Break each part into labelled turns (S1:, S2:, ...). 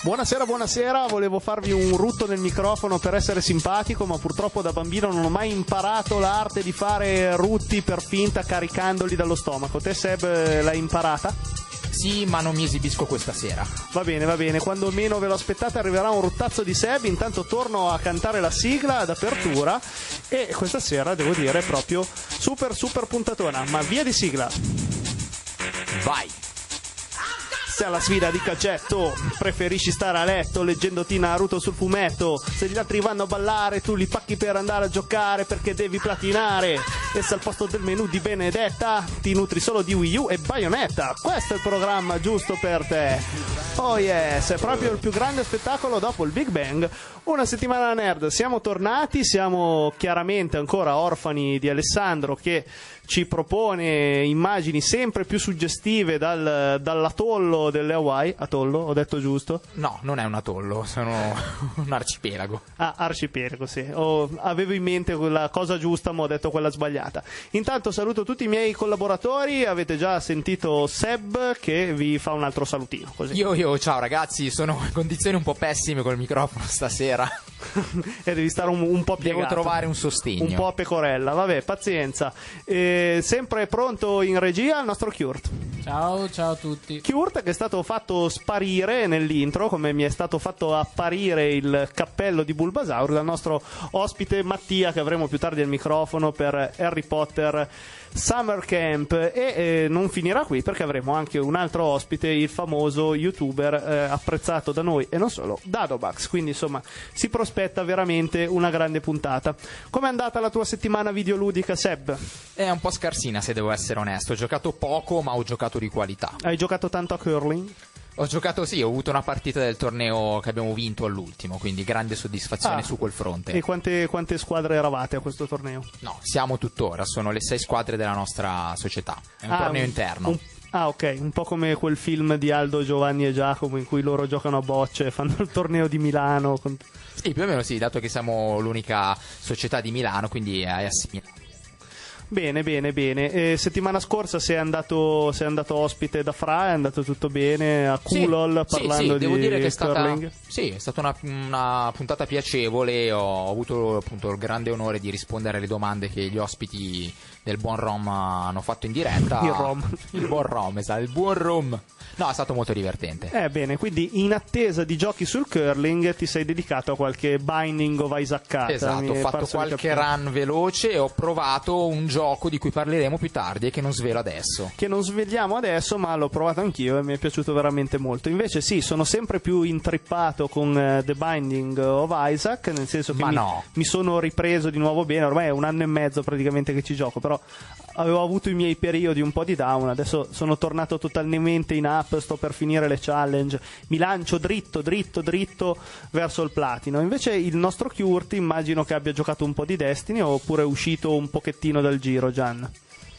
S1: Buonasera, buonasera, volevo farvi un rutto nel microfono per essere simpatico, ma purtroppo da bambino non ho mai imparato l'arte di fare rutti per finta caricandoli dallo stomaco. Te Seb l'hai imparata?
S2: Sì, ma non mi esibisco questa sera.
S1: Va bene, va bene, quando meno ve lo aspettate arriverà un ruttazzo di Seb, intanto torno a cantare la sigla d'apertura e questa sera devo dire proprio super super puntatona, ma via di sigla.
S2: Vai!
S1: Se alla sfida di calcetto preferisci stare a letto leggendoti Naruto sul fumetto, se gli altri vanno a ballare tu li pacchi per andare a giocare perché devi platinare. E se al posto del menù di Benedetta ti nutri solo di Wii U e Bayonetta, questo è il programma giusto per te. Oh yes, è proprio il più grande spettacolo dopo il Big Bang. Una settimana nerd, siamo tornati, siamo chiaramente ancora orfani di Alessandro che ci propone immagini sempre più suggestive dal, dall'atollo delle Hawaii. Atollo, ho detto giusto?
S2: No, non è un atollo, sono un arcipelago.
S1: Ah, arcipelago, sì. Oh, avevo in mente quella cosa giusta, ma ho detto quella sbagliata. Intanto saluto tutti i miei collaboratori. Avete già sentito Seb che vi fa un altro salutino. Così.
S2: Io, io, ciao ragazzi, sono in condizioni un po' pessime col microfono stasera.
S1: e devi stare un, un po' piegato.
S2: Devo trovare un sostegno.
S1: Un po' a pecorella, vabbè, pazienza. E sempre pronto in regia il nostro Kurt.
S3: Ciao, ciao a tutti.
S1: Kurt che è stato fatto sparire nell'intro, come mi è stato fatto apparire il cappello di Bulbasaur dal nostro ospite Mattia che avremo più tardi al microfono per Harry Potter Summer Camp e eh, non finirà qui perché avremo anche un altro ospite, il famoso youtuber eh, apprezzato da noi e non solo, Dadobax. Quindi insomma si prospetta veramente una grande puntata. Com'è andata la tua settimana videoludica, Seb?
S2: È un po' scarsina se devo essere onesto. Ho giocato poco, ma ho giocato di qualità.
S1: Hai giocato tanto a curling?
S2: Ho giocato sì, ho avuto una partita del torneo che abbiamo vinto all'ultimo, quindi grande soddisfazione
S1: Ah.
S2: su quel fronte.
S1: E quante, quante squadre eravate a questo torneo?
S2: No, siamo tuttora, sono le sei squadre della nostra società. È un
S1: Ah,
S2: torneo interno.
S1: un- ah, ok, un po' come quel film di Aldo, Giovanni e Giacomo in cui loro giocano a bocce e fanno il torneo di Milano. con-
S2: Sì, più o meno sì, dato che siamo l'unica società di Milano, quindi è assimilato.
S1: Bene, bene, bene. E settimana scorsa sei andato, sei andato ospite da Fra, è andato tutto bene a
S2: Sì,
S1: Kulol
S2: sì,
S1: parlando
S2: sì, devo
S1: di
S2: dire che è stata,
S1: curling.
S2: sì, è stata una, una puntata piacevole. Ho avuto appunto il grande onore di rispondere alle domande che gli ospiti del buon Rom hanno fatto in diretta.
S1: Il Rom.
S2: il buon Rom, esatto, il buon Rom. No, è stato molto divertente.
S1: Eh bene, quindi in attesa di giochi sul curling ti sei dedicato a qualche Binding of Isaac.
S2: Esatto, ho fatto qualche
S1: capire.
S2: run veloce e ho provato un gioco di cui parleremo più tardi e che non svelo adesso.
S1: che non svegliamo adesso, ma l'ho provato anch'io e mi è piaciuto veramente molto. Invece, sì, sono sempre più intrippato con eh, The Binding of Isaac, nel senso che mi,
S2: no.
S1: mi sono ripreso di nuovo bene. Ormai è un anno e mezzo praticamente che ci gioco, però avevo avuto i miei periodi un po' di down. Adesso sono tornato totalmente in up, sto per finire le challenge. Mi lancio dritto, dritto, dritto verso il platino. Invece, il nostro Curti immagino che abbia giocato un po' di Destiny oppure è uscito un pochettino dal giro, Gian.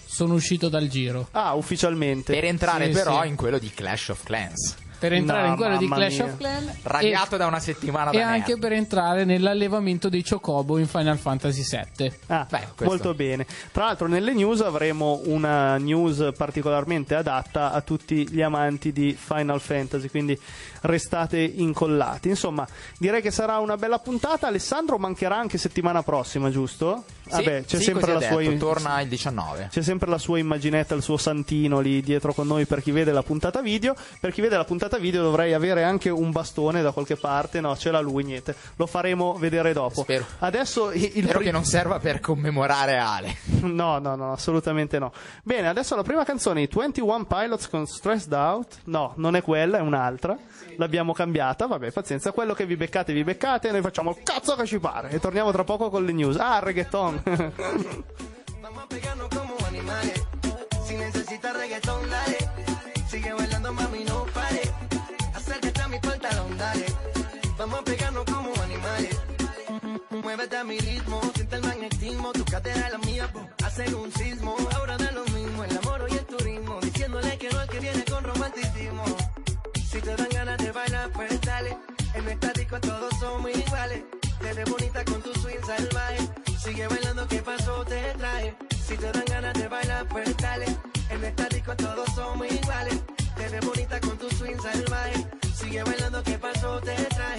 S3: Sono uscito dal giro.
S1: Ah, ufficialmente.
S2: Per entrare
S3: Sì,
S2: però
S3: sì.
S2: in quello di Clash of Clans.
S3: Per entrare
S1: No,
S3: in quello di Clash
S1: mia.
S3: of Clans
S2: Radiato da una settimana
S3: e,
S2: da
S3: e anche
S2: nerd.
S3: per entrare nell'allevamento dei Chocobo in Final Fantasy VII.
S1: Ah,
S2: Beh,
S1: molto bene. Tra l'altro nelle news avremo una news particolarmente adatta a tutti gli amanti di Final Fantasy, quindi restate incollati. Insomma, direi che sarà una bella puntata. Alessandro mancherà anche settimana prossima, giusto?
S2: Sì,
S1: Vabbè, c'è
S2: sì,
S1: sempre la sua
S2: detto, torna il 19.
S1: c'è sempre la sua immaginetta, il suo santino lì dietro con noi per chi vede la puntata video. Per chi vede la puntata video dovrei avere anche un bastone da qualche parte. No, ce l'ha lui, niente. Lo faremo vedere dopo.
S2: Spero.
S1: Adesso il
S2: Spero
S1: pri-
S2: che non serva per commemorare Ale.
S1: No, no, no, assolutamente no. Bene, adesso la prima canzone, i 21 Pilots con Stressed Out. No, non è quella, è un'altra. L'abbiamo cambiata, vabbè, pazienza. Quello che vi beccate, vi beccate. Noi facciamo il cazzo che ci pare. E torniamo tra poco con le news. Ah, reggaeton.
S4: Vamos a pegarnos como animales. Si necesitas reggaetón, Muévete a mi ritmo, siente el magnetismo. Tu cadera la mía, po. hacen un sismo. Ahora da lo mismo, el amor y el turismo. Diciéndole que no al que viene con romanticismo. Si te dan ganas de bailar, pues dale. En nuestra disco todos somos iguales. Te bonita con tu swing salvaje. Sigue bailando, ¿qué pasó? Te trae. Si te dan ganas de bailar, pues dale. En esta disco todos somos iguales. Te bonita con tu swing salvaje. Sigue bailando, ¿qué pasó? Te traje.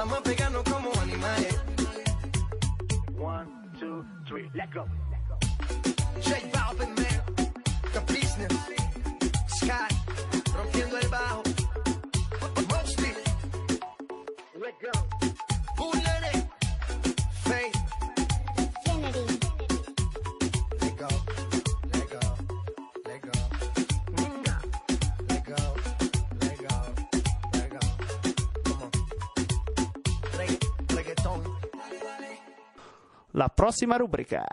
S4: Vamos a pegarnos como animales. One, two, three, let go. J Balvin, man. The business. Sky. Rompiendo el bajo. Mostly. Let go. Bullet. Faith.
S1: La prossima rubrica.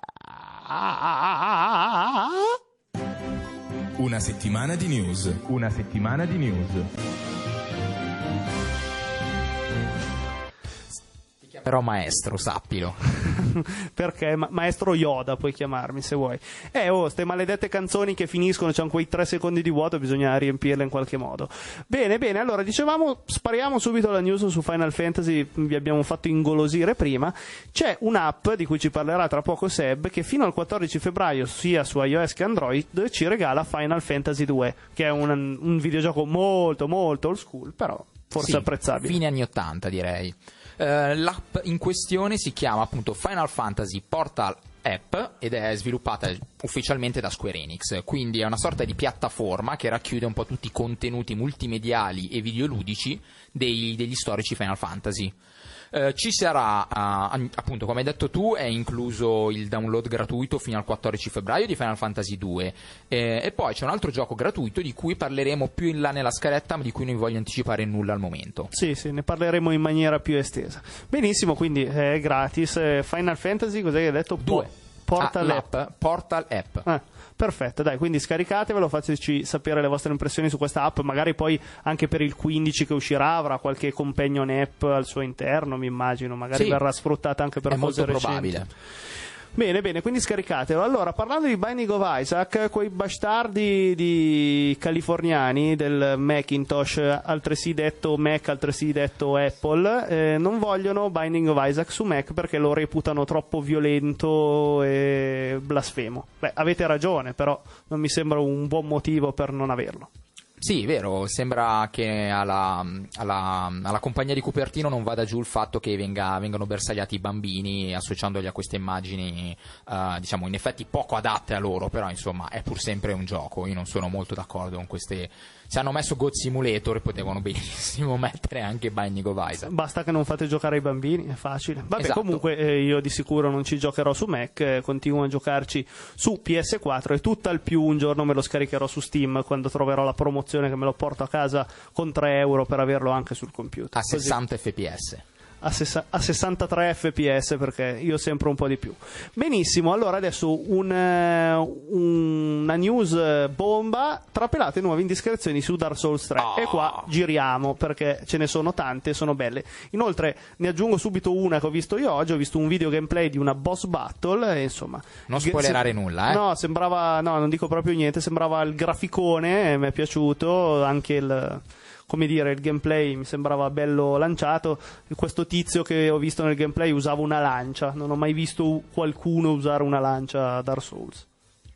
S5: Una settimana di news. Una settimana di news.
S2: Ti chiamerò maestro, sappilo.
S1: Perché Ma- maestro Yoda puoi chiamarmi se vuoi. Eh, oh, ste maledette canzoni che finiscono, c'hanno quei tre secondi di vuoto, bisogna riempirle in qualche modo. Bene, bene, allora dicevamo, spariamo subito la news su Final Fantasy, vi abbiamo fatto ingolosire prima. C'è un'app di cui ci parlerà tra poco Seb, che fino al 14 febbraio, sia su iOS che Android, ci regala Final Fantasy 2, che è un, un videogioco molto, molto old school, però forse
S2: Sì,
S1: apprezzabile.
S2: Fine anni 80 direi. Eh, l'app in questione si chiama appunto Final Fantasy Portal App ed è sviluppata ufficialmente da Square Enix, quindi è una sorta di piattaforma che racchiude un po' tutti i contenuti multimediali e videoludici dei- degli storici Final Fantasy. Eh, ci sarà, eh, appunto, come hai detto tu, è incluso il download gratuito fino al 14 febbraio di Final Fantasy 2 eh, e poi c'è un altro gioco gratuito di cui parleremo più in là nella scaletta, ma di cui non vi voglio anticipare nulla al momento.
S1: Sì, sì, ne parleremo in maniera più estesa. Benissimo, quindi eh, è gratis. Eh, Final Fantasy, cos'è che hai detto? 2. Portal
S2: Ah,
S1: App.
S2: Portal App.
S1: Ah, perfetto, dai, quindi scaricatevelo, fateci sapere le vostre impressioni su questa app, magari poi anche per il 15 che uscirà avrà qualche companion app al suo interno, mi immagino, magari
S2: Sì.
S1: verrà sfruttata anche per
S2: È
S1: cose
S2: molto
S1: recenti.
S2: probabile.
S1: Bene, bene, quindi scaricatelo. Allora, parlando di Binding of Isaac, quei bastardi di californiani del Macintosh, altresì detto Mac, altresì detto Apple, eh, non vogliono Binding of Isaac su Mac perché lo reputano troppo violento e blasfemo. Beh, avete ragione, però non mi sembra un buon motivo per non averlo.
S2: Sì, vero, sembra che alla, alla- alla compagnia di Cupertino non vada giù il fatto che venga- vengano bersagliati i bambini associandoli a queste immagini, eh, diciamo, in effetti poco adatte a loro, però insomma è pur sempre un gioco, io non sono molto d'accordo con queste... Se hanno messo God Simulator potevano benissimo mettere anche Binding of Isaac.
S1: Basta che non fate giocare i bambini, è facile. Vabbè,
S2: Esatto.
S1: comunque eh, io di sicuro non ci giocherò su Mac, eh, continuo a giocarci su PS4 e tutt'al più un giorno me lo scaricherò su Steam quando troverò la promozione che me lo porto a casa con 3 euro per averlo anche sul computer.
S2: A
S1: Così-
S2: 60 fps.
S1: A, sessa- a 63 fps perché io sempre un po' di più. Benissimo, allora adesso un, eh, un- una news eh, bomba, trapelate nuove indiscrezioni su Dark Souls 3 e qua giriamo perché ce ne sono tante, sono belle. Inoltre ne aggiungo subito una che ho visto io oggi, ho visto un video gameplay di una boss battle e insomma...
S2: Non spoilerare nulla, eh.
S1: No, sembrava, no, non dico proprio niente, sembrava il graficone, eh, mi è piaciuto, anche il come dire, il gameplay mi sembrava bello lanciato. Questo tizio che ho visto nel gameplay usava una lancia. Non ho mai visto qualcuno usare una lancia a Dark Souls.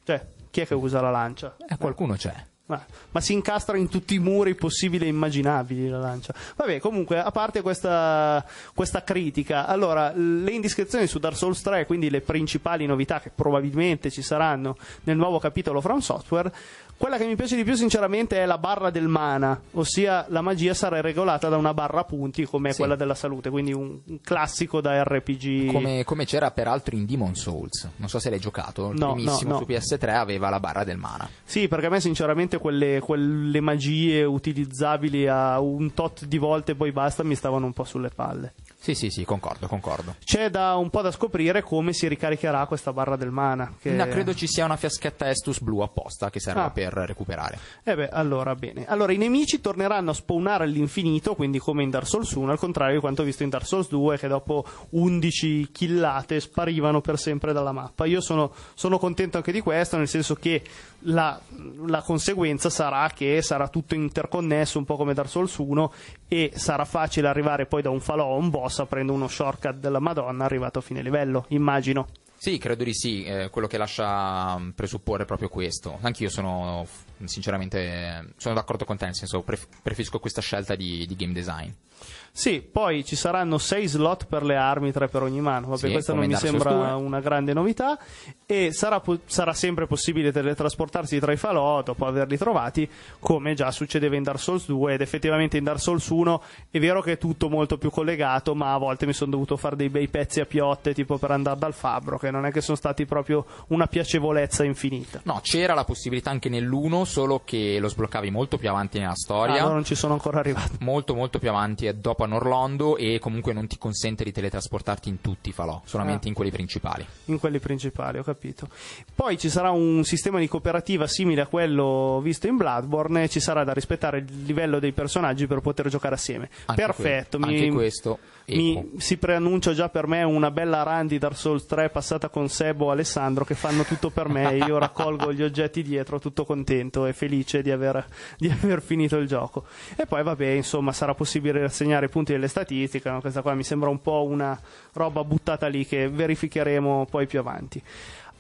S1: Cioè, chi è che usa la lancia?
S2: Eh, qualcuno c'è.
S1: Ma, ma si incastra in tutti i muri possibili e immaginabili la lancia. Vabbè, comunque, a parte questa, questa critica, allora, le indiscrezioni su Dark Souls 3, quindi le principali novità che probabilmente ci saranno nel nuovo capitolo From Software, quella che mi piace di più sinceramente è la barra del mana, ossia la magia sarà regolata da una barra a punti come
S2: Sì.
S1: quella della salute, quindi un, un classico da RPG.
S2: Come, come c'era peraltro in Demon Souls. Non so se l'hai giocato. Il
S1: No,
S2: primissimo
S1: no,
S2: su
S1: no.
S2: PS3 aveva la barra del mana.
S1: Sì, perché a me sinceramente quelle, quelle magie utilizzabili a un tot di volte e poi basta mi stavano un po' sulle palle.
S2: Sì, sì, sì, concordo, concordo.
S1: C'è da un po' da scoprire come si ricaricherà questa barra del mana. Che...
S2: No, credo ci sia una fiaschetta Estus blu apposta che serve
S1: Ah.
S2: per recuperare.
S1: Eh beh, allora bene. Allora i nemici torneranno a spawnare all'infinito, quindi come in Dark Souls 1, al contrario di quanto ho visto in Dark Souls 2, che dopo 11 killate sparivano per sempre dalla mappa. Io sono, sono contento anche di questo, nel senso che la, la conseguenza sarà che sarà tutto interconnesso, un po' come Dark Souls 1, e sarà facile arrivare poi da un falò a un boss aprendo uno shortcut della Madonna arrivato a fine livello, immagino.
S2: Sì, credo di sì, eh, quello che lascia mm, presupporre è proprio questo. Anch'io sono, sinceramente, sono d'accordo con te, nel senso pref- preferisco questa scelta di, di game design.
S1: Sì, poi ci saranno 6 slot per le armi, 3 per ogni mano. Vabbè,
S2: Sì,
S1: questa non mi sembra
S2: 2.
S1: una grande novità. E sarà, po- sarà sempre possibile teletrasportarsi tra i falò dopo averli trovati, come già succedeva in Dark Souls 2. Ed effettivamente in Dark Souls 1 è vero che è tutto molto più collegato, ma a volte mi sono dovuto fare dei bei pezzi a piotte, tipo per andare dal fabbro, che non è che sono stati proprio una piacevolezza infinita.
S2: No, c'era la possibilità anche nell'1, solo che lo sbloccavi molto più avanti nella
S1: Ah,
S2: storia.
S1: no, non ci sono ancora arrivato.
S2: Molto molto più avanti dopo a Norlondo e comunque non ti consente di teletrasportarti in tutti i falò, solamente
S1: Ah.
S2: in quelli principali.
S1: in quelli principali, ho capito. Poi ci sarà un sistema di cooperativa simile a quello visto in Bloodborne ci sarà da rispettare il livello dei personaggi per poter giocare assieme.
S2: Anche
S1: Perfetto,
S2: que-
S1: mi,
S2: anche questo
S1: mi si preannuncia già per me una bella run di Dark Souls 3 passata con Sebo e Alessandro che fanno tutto per me e io raccolgo gli oggetti dietro tutto contento e felice di aver, di aver finito il gioco. E poi vabbè, insomma, sarà possibile rassegnare i punti delle statistiche, no? questa qua mi sembra un po' una roba buttata lì che verificheremo poi più avanti.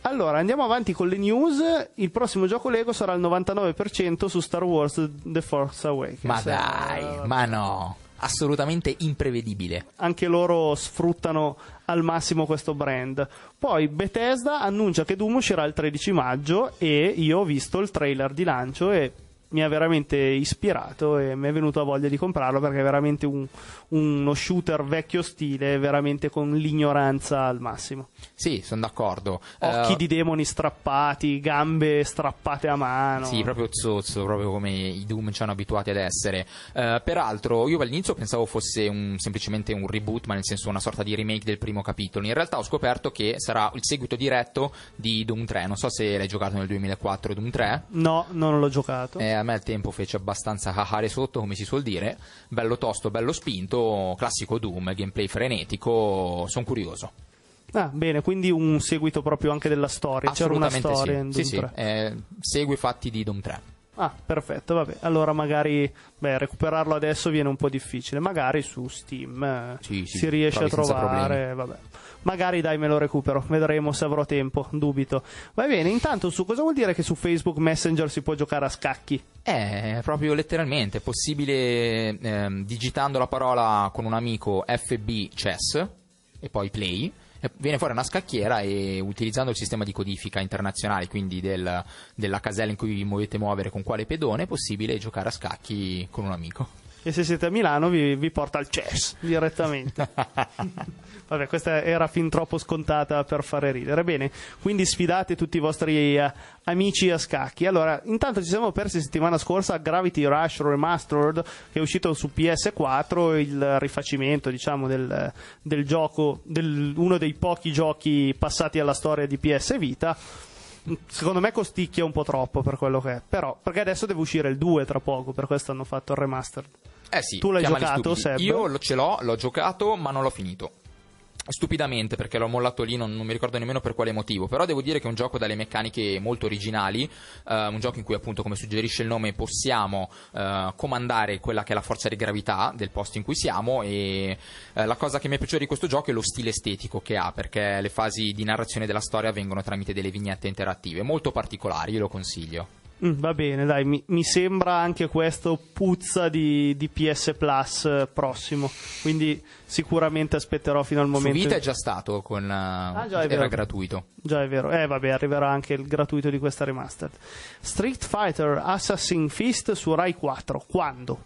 S1: Allora, andiamo avanti con le news. Il prossimo gioco Lego sarà il 99% su Star Wars The Force Awakens.
S2: Ma dai, ma no, assolutamente imprevedibile.
S1: anche loro sfruttano al massimo questo brand. Poi Bethesda annuncia che Doom uscirà il 13 maggio e io ho visto il trailer di lancio e mi ha veramente ispirato e mi è venuta voglia di comprarlo perché è veramente un- uno shooter vecchio stile, veramente con l'ignoranza al massimo.
S2: Sì, sono d'accordo.
S1: Occhi
S2: Eh,
S1: di demoni strappati, gambe strappate a mano.
S2: Sì, proprio zozzo, proprio come i Doom ci hanno abituati ad essere. Eh, peraltro, io all'inizio pensavo fosse un- semplicemente un reboot, ma nel senso una sorta di remake del primo capitolo. In realtà ho scoperto che sarà il seguito diretto di Doom 3. Non so se l'hai giocato nel 2004 Doom 3.
S1: No, non l'ho giocato.
S2: Eh, a me al tempo fece abbastanza cacare sotto, come si suol dire. Bello tosto, bello spinto, classico Doom, gameplay frenetico. Sono curioso.
S1: Ah, bene, quindi un seguito proprio anche della storia. C'era una storia in
S2: sì.
S1: Doom
S2: Sì, sì,
S1: 3.
S2: eh, segue i fatti di Doom 3.
S1: Ah, perfetto, vabbè. Allora magari beh, recuperarlo adesso viene un po' difficile. Magari su Steam eh,
S2: Sì, sì,
S1: si riesce a trovare. Vabbè. Magari dai, me lo recupero. Vedremo se avrò tempo. Dubito. Va bene, intanto su cosa vuol dire che su Facebook Messenger si può giocare a scacchi?
S2: Eh, proprio letteralmente, è possibile ehm, digitando la parola con un amico FB chess e poi play. Viene fuori una scacchiera e utilizzando il sistema di codifica internazionale, quindi del- della casella in cui vi muovete muovere con quale pedone, è possibile giocare a scacchi con un amico.
S1: E se siete a Milano vi, vi porta al chess direttamente. Vabbè, questa era fin troppo scontata per fare ridere. Bene, quindi sfidate tutti i vostri eh, amici a scacchi. Allora, intanto ci siamo persi settimana scorsa Gravity Rush Remastered, che è uscito su PS4, il rifacimento, diciamo, del, del gioco, del- uno dei pochi giochi passati alla storia di PS Vita. Secondo me costicchia un po' troppo per quello che è. Però, perché adesso deve uscire il 2 tra poco, per questo hanno fatto il remastered.
S2: Eh sì,
S1: Tu l'hai giocato. Seb?
S2: Io lo- ce l'ho, l'ho giocato, ma non l'ho finito. Stupidamente perché l'ho mollato lì, non, non mi ricordo nemmeno per quale motivo. Però devo dire che è un gioco dalle meccaniche molto originali. eh, un gioco in cui, appunto, come suggerisce il nome, possiamo eh, comandare quella che è la forza di gravità del posto in cui siamo. E eh, la cosa che mi è piaciuta di questo gioco è lo stile estetico che ha, perché le fasi di narrazione della storia avvengono tramite delle vignette interattive molto particolari. Io lo consiglio.
S1: Mm, va bene, dai, mi, mi sembra anche questo puzza di, di PS Plus eh, prossimo. Quindi sicuramente aspetterò fino al
S2: Su
S1: momento.
S2: Vita è già stato con eh,
S1: Ah, già,
S2: era
S1: vero.
S2: gratuito.
S1: Già è vero, eh vabbè, arriverà anche il gratuito di questa remastered. Street Fighter Assassin Fist su Rai 4. Quando?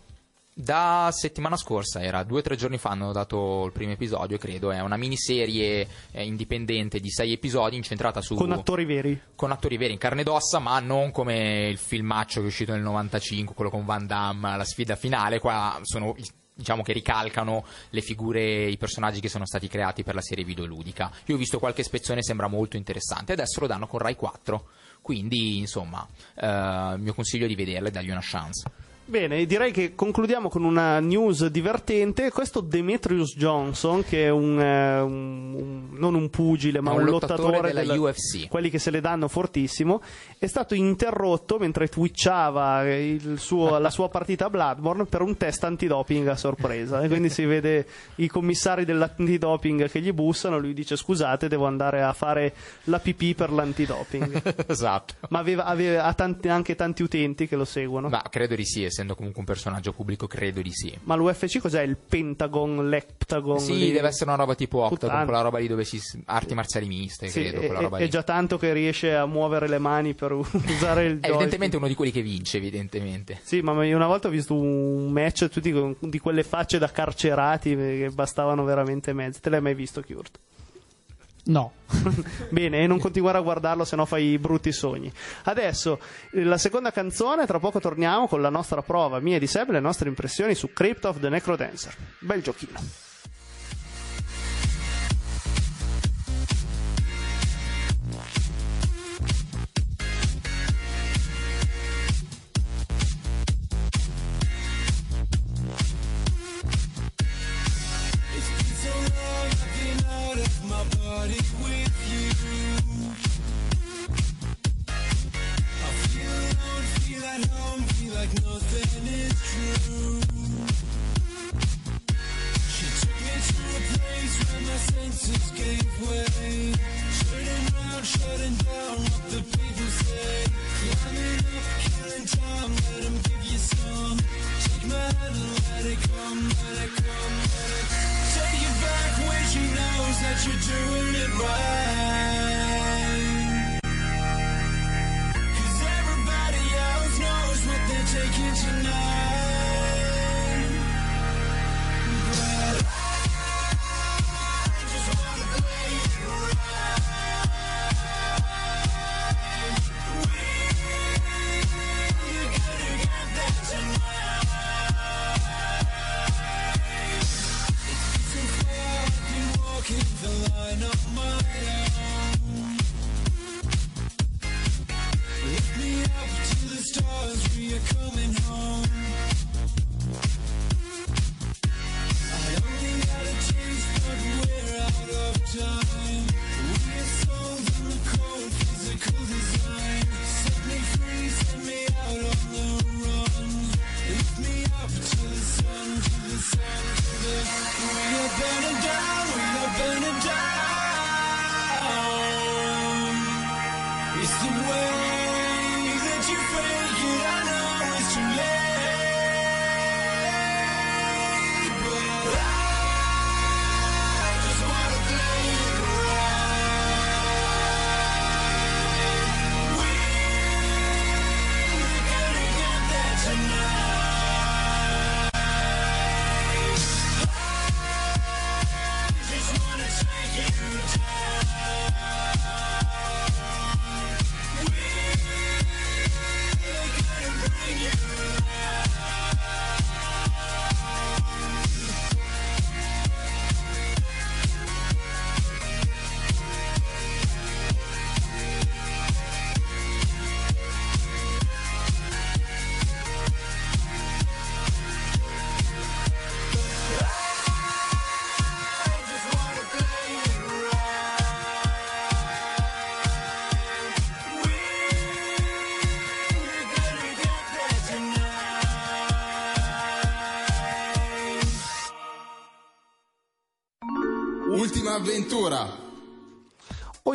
S2: Da settimana scorsa, era due o tre giorni fa, hanno dato il primo episodio, credo. È una miniserie eh, indipendente di sei episodi incentrata su.
S1: Con attori veri?
S2: con attori veri in carne ed ossa, ma non come il filmaccio che è uscito nel 95, quello con Van Damme, la sfida finale. Qua sono. Diciamo che ricalcano le figure, i personaggi che sono stati creati per la serie videoludica. Io ho visto qualche spezzone, sembra molto interessante. Adesso lo danno con Rai 4. Quindi, insomma, eh, il mio consiglio è di vederla e dargli una chance.
S1: Bene, direi che concludiamo con una news divertente. Questo Demetrius Johnson, che è un, eh, un- un- non un pugile, ma un,
S2: un lottatore della UFC.
S1: quelli che se le danno fortissimo, è stato interrotto mentre twitchava il suo- la sua partita a Bloodborne per un test antidoping a sorpresa. E quindi si vede i commissari dell'antidoping che gli bussano. Lui dice: Scusate, devo andare a fare la pipì per l'antidoping.
S2: esatto.
S1: ma aveva, aveva- ha tanti- anche tanti utenti che lo seguono.
S2: Ma credo di sì, essendo comunque un personaggio pubblico, credo di sì.
S1: Ma l'UFC cos'è? Il Pentagon, l'Heptagon?
S2: Sì,
S1: lì?
S2: deve essere una roba tipo Octagon,
S1: Puttana.
S2: quella roba lì dove si. arti marziali miste,
S1: Sì,
S2: credo.
S1: è,
S2: quella roba
S1: è
S2: lì.
S1: già tanto che riesce a muovere le mani per usare il
S2: È evidentemente uno di quelli che vince, evidentemente.
S1: Sì, ma una volta ho visto un match tutti con, di quelle facce da carcerati che bastavano veramente mezze. Te l'hai mai visto, Kurt?
S3: No.
S1: Bene, e non continuare a guardarlo, se no fai brutti sogni. Adesso, eh, la seconda canzone, tra poco torniamo con la nostra prova, mia e di Seb, le nostre impressioni su Crypt of the Necrodancer. Bel giochino.
S5: be like nothing is true. She took me to a place where my senses gave way. Shutting down what the people say. Climbing up, time, give you some. Take my hand and let it come, let it come, let it Take it back when she knows that you're doing it right. Ultima avventura.
S1: Oh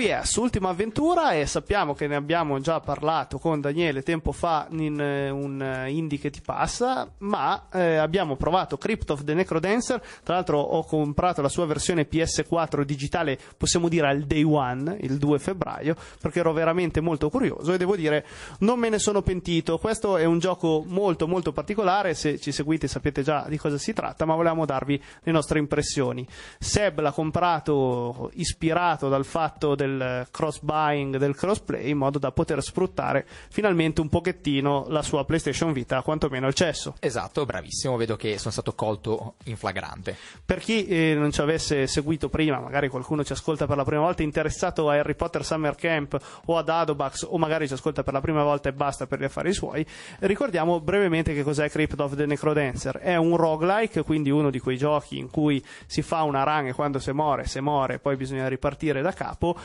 S1: Oh, yes, ultima avventura e sappiamo che ne abbiamo già parlato con Daniele tempo fa in eh, un eh, indie che ti passa, ma eh, abbiamo provato Crypt of the Necrodancer, tra l'altro ho comprato la sua versione PS4 digitale, possiamo dire al day one, il 2 febbraio, perché ero veramente molto curioso e devo dire non me ne sono pentito, questo è un gioco molto molto particolare, se ci seguite sapete già di cosa si tratta, ma volevamo darvi le nostre impressioni. Seb l'ha comprato ispirato dal fatto del cross buying, del crossplay, in modo da poter sfruttare finalmente un pochettino la sua PlayStation Vita, quantomeno al cesso.
S2: Esatto, bravissimo, vedo che sono stato colto in flagrante.
S1: Per chi eh, non ci avesse seguito prima, magari qualcuno ci ascolta per la prima volta interessato a Harry Potter Summer Camp o ad Adobax o magari ci ascolta per la prima volta e basta per gli affari suoi, ricordiamo brevemente che cos'è Crypt of the Necrodancer. È un roguelike, quindi uno di quei giochi in cui si fa una run e quando si muore, se muore, poi bisogna ripartire da capo,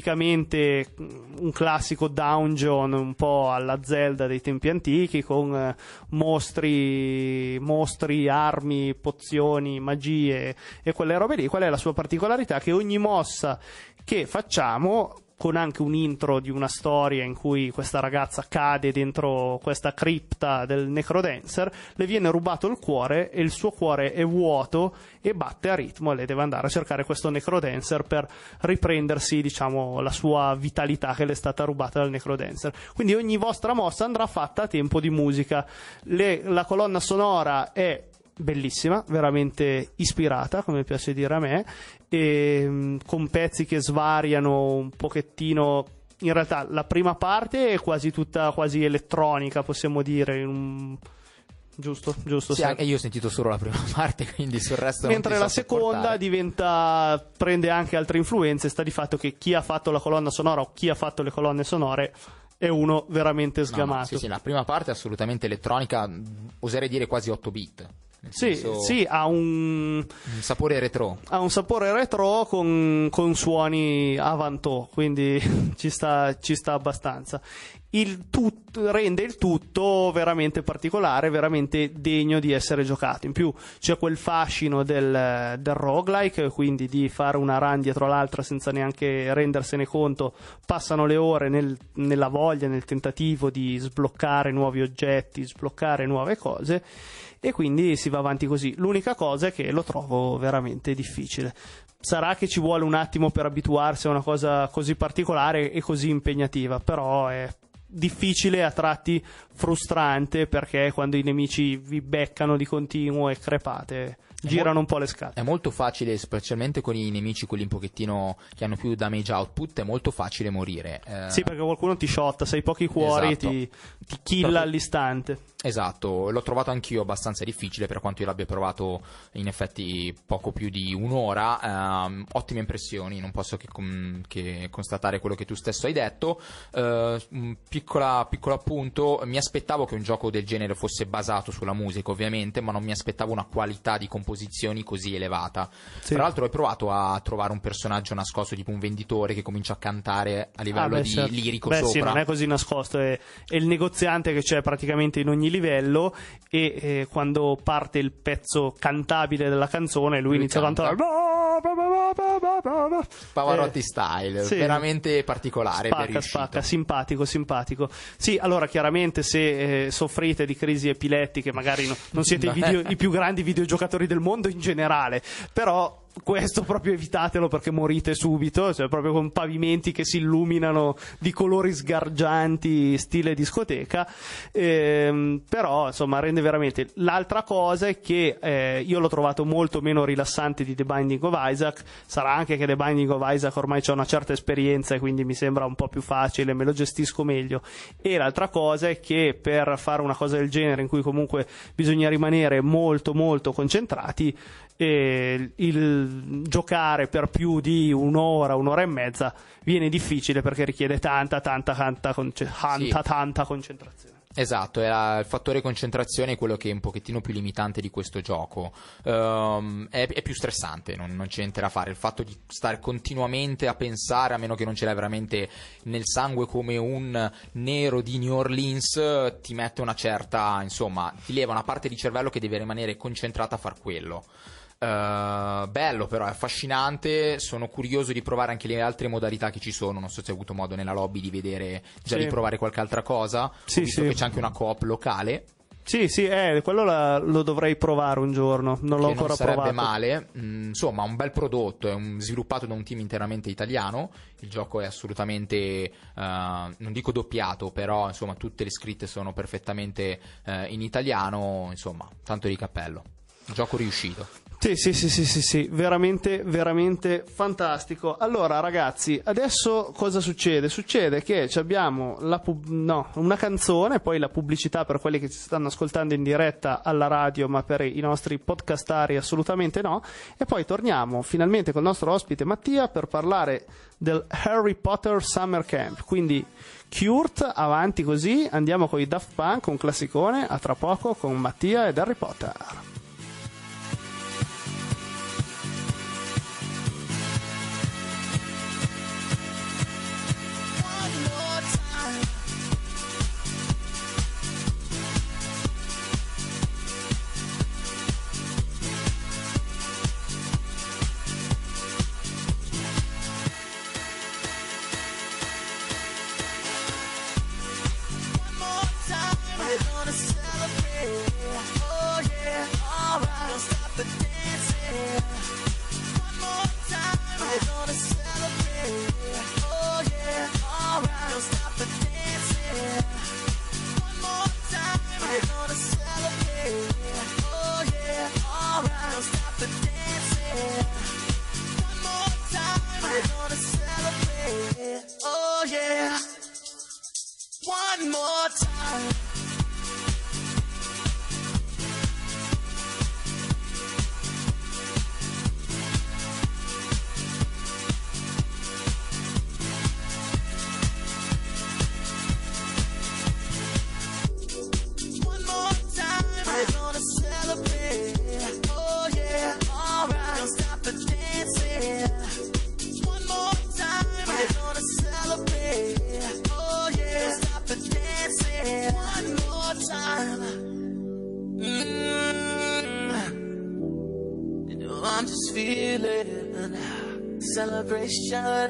S1: tipicamente mm, un classico dungeon un po' alla Zelda dei tempi antichi con eh, mostri, mostri, armi, pozioni, magie e quelle robe lì. Qual è la sua particolarità? Che ogni mossa che facciamo con anche un intro di una storia in cui questa ragazza cade dentro questa cripta del Necrodancer, le viene rubato il cuore e il suo cuore è vuoto e batte a ritmo e lei deve andare a cercare questo Necrodancer per riprendersi, diciamo, la sua vitalità che le è stata rubata dal Necrodancer. Quindi ogni vostra mossa andrà fatta a tempo di musica. Le- la colonna sonora è bellissima, veramente ispirata, come piace dire a me, e, mm, con pezzi che svariano un pochettino. In realtà la prima parte è quasi tutta quasi elettronica, possiamo dire, un- giusto, giusto.
S2: Sì, anche io ho sentito solo la prima parte, quindi sul resto
S1: Mentre la
S2: so
S1: seconda diventa prende anche altre influenze, sta di fatto che chi ha fatto la colonna sonora o chi ha fatto le colonne sonore è uno veramente
S2: No, no,
S1: sgamato.
S2: sì, sì, la prima parte è assolutamente elettronica, mh, oserei dire quasi 8 bit.
S1: Sì,
S2: senso,
S1: sì, ha un,
S2: Un sapore retro.
S1: ha un sapore retro con, con suoni avantò, quindi ci sta, ci sta abbastanza. Il tut- rende il tutto veramente particolare, veramente degno di essere giocato. In più c'è quel fascino del, del roguelike, quindi di fare una run dietro l'altra senza neanche rendersene conto. Passano le ore nel- nella voglia, nel tentativo di sbloccare nuovi oggetti, sbloccare nuove cose e quindi si va avanti così. L'unica cosa è che lo trovo veramente difficile. Sarà che ci vuole un attimo per abituarsi a una cosa così particolare e così impegnativa, però è difficile a tratti frustrante perché quando i nemici vi beccano di continuo e crepate girano un po' le scale.
S2: È molto facile, specialmente con i nemici, quelli un pochettino che hanno più damage output, è molto facile morire. Eh,
S1: Sì, perché qualcuno ti shotta, se hai pochi cuori
S2: Esatto.
S1: ti, ti killa
S2: Proprio-
S1: all'istante.
S2: Esatto, l'ho trovato anch'io abbastanza difficile per quanto io l'abbia provato in effetti poco più di un'ora. Ehm, ottime impressioni, non posso che, com- che constatare quello che tu stesso hai detto. Eh, un piccola- piccolo appunto, mi aspettavo che un gioco del genere fosse basato sulla musica ovviamente, ma non mi aspettavo una qualità di composizioni così elevata.
S1: Sì.
S2: Tra l'altro hai provato a trovare un personaggio nascosto tipo un venditore che comincia a cantare a livello
S1: Ah, beh,
S2: di
S1: certo.
S2: lirico
S1: Beh,
S2: sopra.
S1: sì, non è così nascosto, è, è il negoziante che c'è praticamente in ogni livello e eh, quando parte il pezzo cantabile della canzone lui,
S2: Lui
S1: inizia
S2: canta.
S1: a cantare
S2: Pavarotti
S1: Eh,
S2: style,
S1: sì.
S2: veramente particolare.
S1: Spacca, spacca, simpatico, simpatico. Sì, allora chiaramente se eh, soffrite di crisi epilettiche, magari no- non siete i, video- i più grandi videogiocatori del mondo in generale, però questo proprio evitatelo perché morite subito, cioè proprio con pavimenti che si illuminano di colori sgargianti, stile discoteca. Ehm, però insomma rende veramente. L'altra cosa è che eh, io l'ho trovato molto meno rilassante di The Binding of Isaac. Sarà anche che The Binding of Isaac ormai c'è una certa esperienza e quindi mi sembra un po' più facile, me lo gestisco meglio. E l'altra cosa è che per fare una cosa del genere in cui comunque bisogna rimanere molto molto concentrati e il giocare per più di un'ora, un'ora e mezza viene difficile perché richiede tanta, tanta, tanta, conce- tanta, tanta concentrazione.
S2: Esatto, era il fattore concentrazione è quello che è un pochettino più limitante di questo gioco. Ehm, è, è più stressante, non, non c'è niente da fare. Il fatto di stare continuamente a pensare, a meno che non ce l'hai veramente nel sangue come un nero di New Orleans, ti mette una certa, insomma, ti leva una parte di cervello che deve rimanere concentrata a far quello. Eh, bello però, è affascinante. Sono curioso di provare anche le altre modalità che ci sono. Non so se hai avuto modo nella lobby di vedere già
S1: Sì.
S2: di provare qualche altra cosa. Ho
S1: Sì,
S2: visto
S1: sì.
S2: che c'è anche una coop locale.
S1: Sì, sì, eh, quello la- lo dovrei provare un giorno. Non l'ho ancora
S2: non sarebbe
S1: provato.
S2: male. Mm, insomma, un bel prodotto, è un- sviluppato da un team interamente italiano. Il gioco è assolutamente, eh, non dico doppiato, però insomma tutte le scritte sono perfettamente eh, in italiano. Insomma, tanto di cappello. Gioco riuscito.
S1: Sì, sì, sì, sì, sì, sì, veramente, veramente fantastico. Allora, ragazzi, adesso cosa succede? Succede che abbiamo pub- no, una canzone, poi la pubblicità per quelli che ci stanno ascoltando in diretta alla radio, ma per i nostri podcastari assolutamente no. E poi torniamo finalmente col nostro ospite Mattia per parlare del Harry Potter Summer Camp. Quindi, Kurt, avanti così, andiamo con i Daft Punk, un classicone, a tra poco con Mattia ed Harry Potter.
S6: Yeah. One more time. question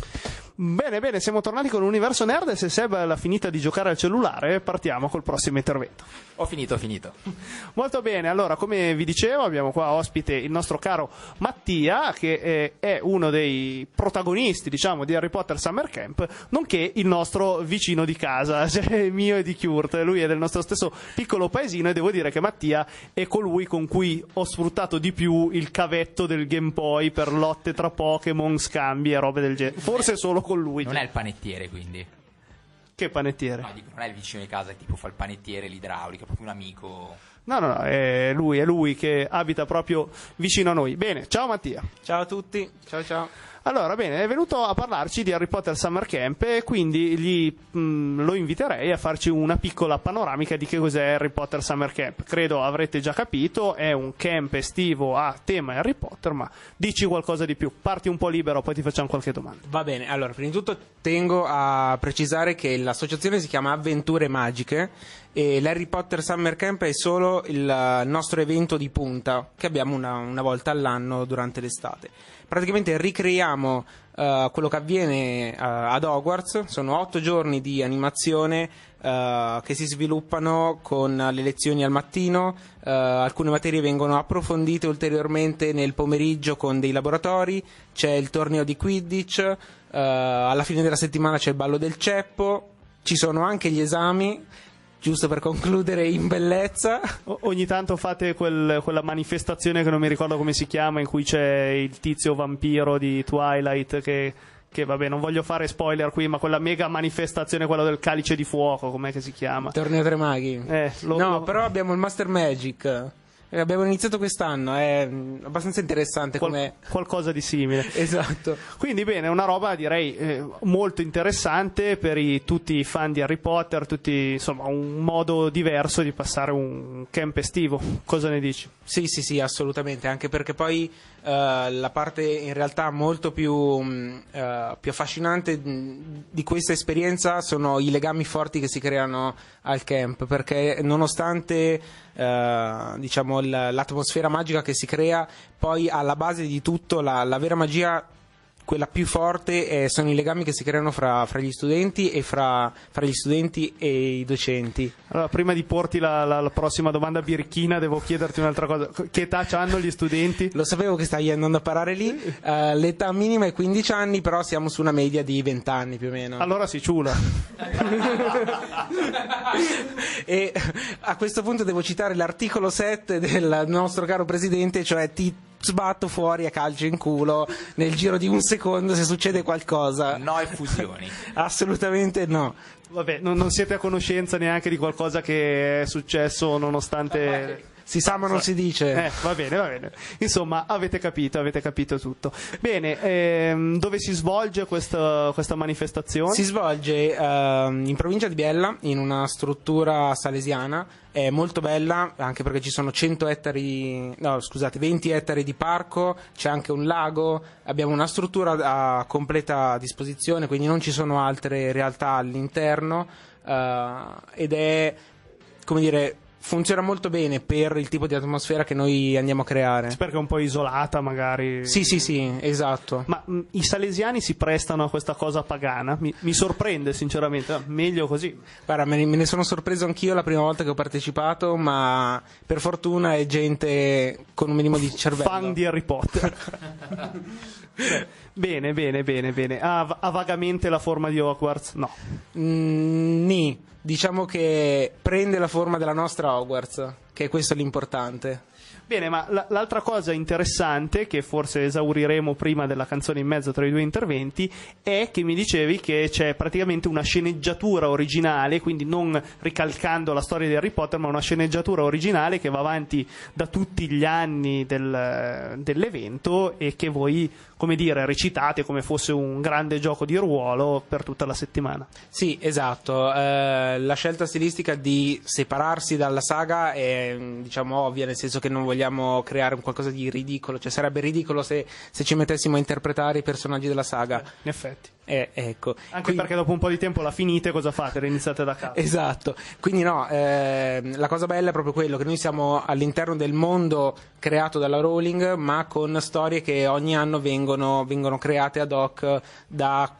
S1: Bene, bene, siamo tornati con l'universo nerd e se Seb l'ha finita di giocare al cellulare, partiamo col prossimo intervento.
S2: Ho finito, ho finito.
S1: Molto bene, allora come vi dicevo abbiamo qua ospite il nostro caro Mattia che eh, è uno dei protagonisti diciamo di Harry Potter Summer Camp nonché il nostro vicino di casa, cioè mio e di Kurt, lui è del nostro stesso piccolo paesino e devo dire che Mattia è colui con cui ho sfruttato di più il cavetto del Game Boy per lotte tra Pokémon, scambi e robe del genere, forse solo con lui.
S2: Non è il panettiere, quindi.
S1: Che panettiere?
S2: No, dico, non è il vicino di casa che tipo fa il panettiere, l'idraulica, proprio un amico.
S1: No, no, no, è lui, è lui che abita proprio vicino a noi. Bene, ciao Mattia.
S7: Ciao a tutti, ciao ciao.
S1: Allora, bene, è venuto a parlarci di Harry Potter Summer Camp e quindi gli, mh, lo inviterei a farci una piccola panoramica di che cos'è Harry Potter Summer Camp. Credo avrete già capito, è un camp estivo a tema Harry Potter, ma dici qualcosa di più. Parti un po' libero, poi ti facciamo qualche domanda.
S7: Va bene, allora, prima di tutto tengo a precisare che l'associazione si chiama Avventure Magiche e l'Harry Potter Summer Camp è solo il nostro evento di punta che abbiamo una, una volta all'anno durante l'estate. Praticamente ricreiamo eh, quello che avviene eh, ad Hogwarts, sono otto giorni di animazione eh, che si sviluppano con le lezioni al mattino, alcune materie vengono approfondite ulteriormente nel pomeriggio con dei laboratori, c'è il torneo di Quidditch, alla fine della settimana c'è il ballo del ceppo, ci sono anche gli esami, giusto per concludere in bellezza.
S1: O- ogni tanto fate quel- quella manifestazione che non mi ricordo come si chiama, in cui c'è il tizio vampiro di Twilight che, che, vabbè, non voglio fare spoiler qui, ma quella mega manifestazione, quella del calice di fuoco, com'è che si chiama?
S7: Torneo Tre Maghi.
S1: Eh, lo-
S7: no, però abbiamo il Master Magic. Abbiamo iniziato quest'anno, è abbastanza interessante
S1: qual-
S7: come...
S1: qualcosa di simile.
S7: Esatto.
S1: Quindi bene, una roba direi eh, molto interessante per i- tutti i fan di Harry Potter, tutti, insomma un modo diverso di passare un camp estivo. Cosa ne dici?
S7: Sì, sì, sì, assolutamente, anche perché poi la parte in realtà molto più, mh, eh, più affascinante mh, di questa esperienza sono i legami forti che si creano al camp, perché nonostante eh, diciamo, l'atmosfera magica che si crea, poi alla base di tutto la, la vera magia quella più forte eh, sono i legami che si creano fra, fra gli studenti e fra, fra gli studenti e i docenti.
S1: Allora, prima di porti la, la- la prossima domanda birichina, devo chiederti un'altra cosa. Che età hanno gli studenti?
S7: Lo sapevo che stai andando a parare lì. Eh, l'età minima è 15 anni, però siamo su una media di 20 anni più o meno.
S1: Allora si ciula.
S7: e a questo punto devo citare l'articolo 7 del nostro caro presidente, cioè ti sbatto fuori a calcio in culo nel giro di un secondo se succede qualcosa.
S2: No e fusioni.
S7: Assolutamente no.
S1: Vabbè, non, non siete a conoscenza neanche di qualcosa che è successo nonostante...
S7: Si sa ma non si dice.
S1: Eh, va bene, va bene. Insomma, avete capito, avete capito tutto. Bene, ehm, dove si svolge questa, questa manifestazione?
S7: Si svolge ehm, in provincia di Biella, in una struttura salesiana, è molto bella anche perché ci sono 100 ettari, no scusate, 20 ettari di parco, c'è anche un lago, abbiamo una struttura a completa disposizione, quindi non ci sono altre realtà all'interno eh, ed è, come dire, funziona molto bene per il tipo di atmosfera che noi andiamo a creare.
S1: Perché è un po' isolata, magari.
S7: Sì, sì, sì, esatto.
S1: Ma mh, i salesiani si prestano a questa cosa pagana? Mi, mi sorprende, sinceramente. Meglio così.
S7: Guarda, me ne, me ne sono sorpreso anch'io la prima volta che ho partecipato, ma per fortuna è gente con un minimo di cervello.
S1: Fan di Harry Potter. bene, bene, bene, bene. Ha, ha vagamente la forma di Hogwarts? No.
S7: Mm, nì, diciamo che prende la forma della nostra Hogwarts, che è questo l'importante.
S1: Bene, ma la- l'altra cosa interessante, che forse esauriremo prima della canzone in mezzo tra i due interventi, è che mi dicevi che c'è praticamente una sceneggiatura originale, quindi non ricalcando la storia di Harry Potter, ma una sceneggiatura originale che va avanti da tutti gli anni del- dell'evento e che voi, come dire, recitate come fosse un grande gioco di ruolo per tutta la settimana.
S7: Sì, esatto. eh, la scelta stilistica di separarsi dalla saga è diciamo ovvia, nel senso che non vogliamo creare un qualcosa di ridicolo, cioè sarebbe ridicolo se, se ci mettessimo a interpretare i personaggi della saga.
S1: In effetti.
S7: Eh, ecco.
S1: Anche
S7: Quindi-
S1: perché dopo un po' di tempo la finite, cosa fate? Reiniziate da capo.
S7: Esatto, quindi no, ehm, la cosa bella è proprio quello che noi siamo all'interno del mondo creato dalla Rowling, ma con storie che ogni anno vengono, vengono create ad hoc da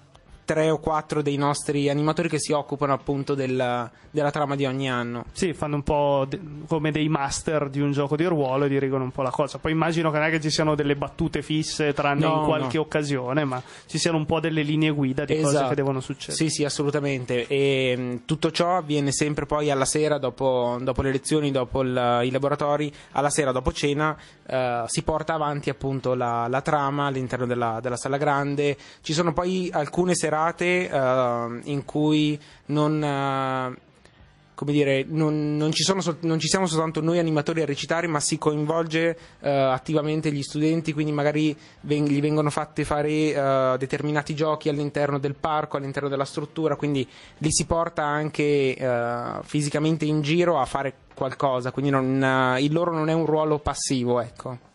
S7: tre o quattro dei nostri animatori che si occupano appunto del- della trama di ogni anno.
S1: Sì, fanno un po' de- come dei master di un gioco di ruolo e dirigono un po' la cosa. Poi immagino che non è che ci siano delle battute fisse tranne
S7: No,
S1: in qualche
S7: no.
S1: occasione, ma ci siano un po' delle linee guida di cose
S7: Esatto.
S1: che devono succedere.
S7: Sì, sì, assolutamente. E mh, tutto ciò avviene sempre poi alla sera, dopo, dopo le lezioni, dopo il- i laboratori, alla sera dopo cena, eh, si porta avanti appunto la, la trama all'interno della, della sala grande. Ci sono poi alcune serate eh, in cui non. eh, come dire, non, non ci sol- non ci siamo soltanto noi animatori a recitare, ma si coinvolge eh, attivamente gli studenti, quindi magari ven- gli vengono fatte fare eh, determinati giochi all'interno del parco, all'interno della struttura, quindi li si porta anche eh, fisicamente in giro a fare qualcosa, quindi non, il loro non è un ruolo passivo, ecco.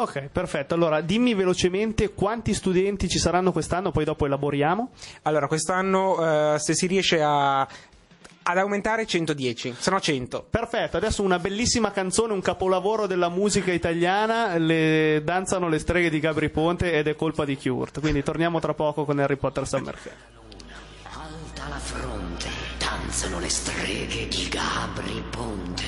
S1: Ok, perfetto. Allora, dimmi velocemente quanti studenti ci saranno quest'anno, poi dopo elaboriamo.
S7: Allora, quest'anno eh, se si riesce a, ad aumentare 110, se no 100.
S1: Perfetto, adesso una bellissima canzone, un capolavoro della musica italiana, le danzano le streghe di Gabri Ponte ed è colpa di Kurt. Quindi torniamo tra poco con Harry Potter Summer Camp.
S8: Alta la fronte, danzano le streghe di Gabri Ponte.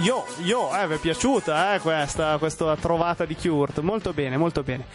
S1: Yo, yo, eh, vi è piaciuta eh, questa, questa trovata di Kurt? Molto bene, molto bene.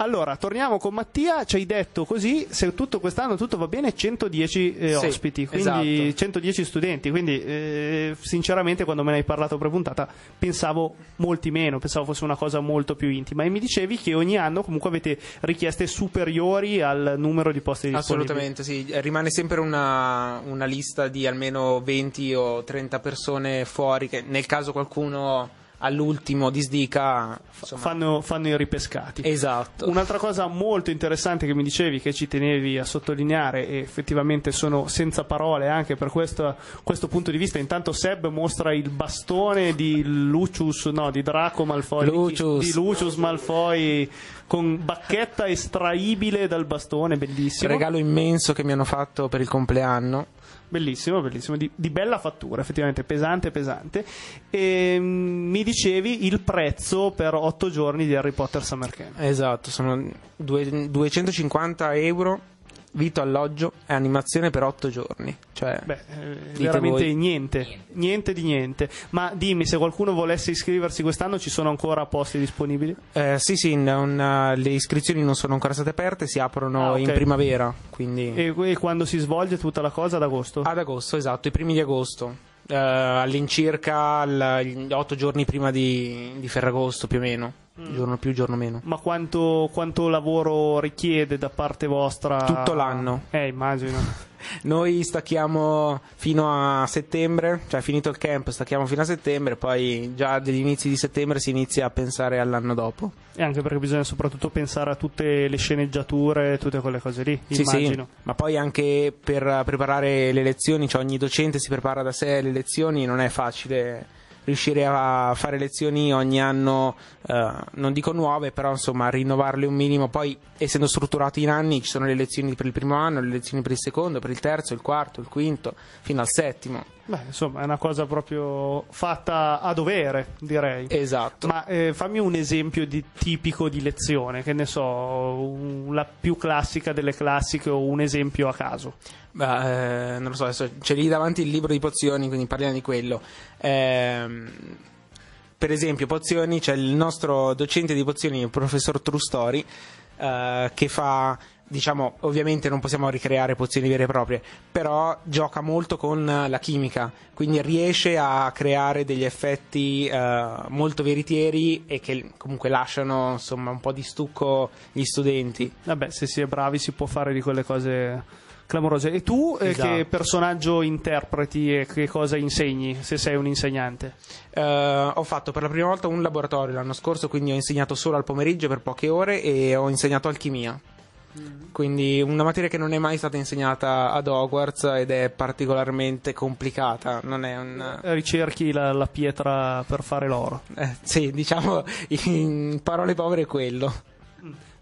S1: Allora, torniamo con Mattia, ci hai detto così, se tutto quest'anno tutto va bene, 110 eh,
S7: Sì,
S1: ospiti, quindi
S7: esatto.
S1: 110 studenti, quindi eh, sinceramente quando me ne hai parlato prepuntata pensavo molti meno, pensavo fosse una cosa molto più intima e mi dicevi che ogni anno comunque avete richieste superiori al numero di posti disponibili.
S7: Assolutamente, sì. Eh, Rimane sempre una, una lista di almeno 20 o 30 persone fuori che nel caso qualcuno all'ultimo disdica
S1: Fanno, fanno i ripescati.
S7: Esatto.
S1: Un'altra cosa molto interessante che mi dicevi, che ci tenevi a sottolineare, e effettivamente sono senza parole anche per questo, questo punto di vista. Intanto Seb mostra il bastone di Lucius, no, di Draco Malfoy,
S7: Lucius.
S1: di Lucius Malfoy con bacchetta estraibile dal bastone, bellissimo.
S7: regalo immenso che mi hanno fatto per il compleanno.
S1: Bellissimo, bellissimo, di, di bella fattura, effettivamente pesante, pesante. E mm, mi dicevi il prezzo per 8 giorni di Harry Potter Summer Camp.
S7: Esatto, sono due- 250 euro, vitto, alloggio e animazione per 8 giorni. Cioè,
S1: Beh, eh, veramente
S7: voi.
S1: niente, niente di niente. Ma dimmi, se qualcuno volesse iscriversi quest'anno, ci sono ancora posti disponibili?
S7: eh, sì, sì, non, eh, le iscrizioni non sono ancora state aperte, si aprono
S1: Ah, ok.
S7: in primavera, quindi
S1: E, e quando si svolge tutta la cosa ad agosto?
S7: ad agosto, esatto, i primi di agosto. Eh, all'incirca il- gli 8 giorni prima di, di Ferragosto più o meno,
S1: Mm.
S7: giorno più, giorno meno.
S1: Ma quanto, quanto lavoro richiede da parte vostra?
S7: Tutto l'anno.
S1: Eh, immagino.
S7: Noi stacchiamo fino a settembre, cioè finito il camp stacchiamo fino a settembre, poi già dagli inizi di settembre si inizia a pensare all'anno dopo.
S1: E anche perché bisogna soprattutto pensare a tutte le sceneggiature, tutte quelle cose lì,
S7: Sì,
S1: immagino.
S7: sì, ma poi anche per preparare le lezioni, cioè ogni docente si prepara da sé le lezioni, non è facile riuscire a fare lezioni ogni anno, eh, non dico nuove, però insomma rinnovarle un minimo. Poi, essendo strutturati in anni, ci sono le lezioni per il primo anno, le lezioni per il secondo, per il terzo, il quarto, il quinto, fino al settimo.
S1: Beh, insomma, è una cosa proprio fatta a dovere, direi.
S7: Esatto.
S1: Ma eh, fammi un esempio di, tipico di lezione, che ne so, un- la più classica delle classiche o un esempio a caso.
S7: Beh, eh, non lo so, adesso c'è lì davanti il libro di pozioni, quindi parliamo di quello. Ehm, per esempio, pozioni, c'è il nostro docente di pozioni, il professor Trustori, eh, che fa, diciamo, ovviamente non possiamo ricreare pozioni vere e proprie, però gioca molto con la chimica, quindi riesce a creare degli effetti eh, molto veritieri e che comunque lasciano insomma un po' di stucco gli studenti.
S1: Vabbè, se si è bravi si può fare di quelle cose clamorose. E tu eh,
S7: Esatto.
S1: che personaggio interpreti e che cosa insegni, se sei un insegnante?
S7: Eh, ho fatto per la prima volta un laboratorio l'anno scorso, quindi ho insegnato solo al pomeriggio per poche ore e ho insegnato alchimia. Quindi una materia che non è mai stata insegnata ad Hogwarts ed è particolarmente complicata. Non è un.
S1: Ricerchi la, la pietra per fare l'oro.
S7: eh, sì, diciamo in parole povere è quello.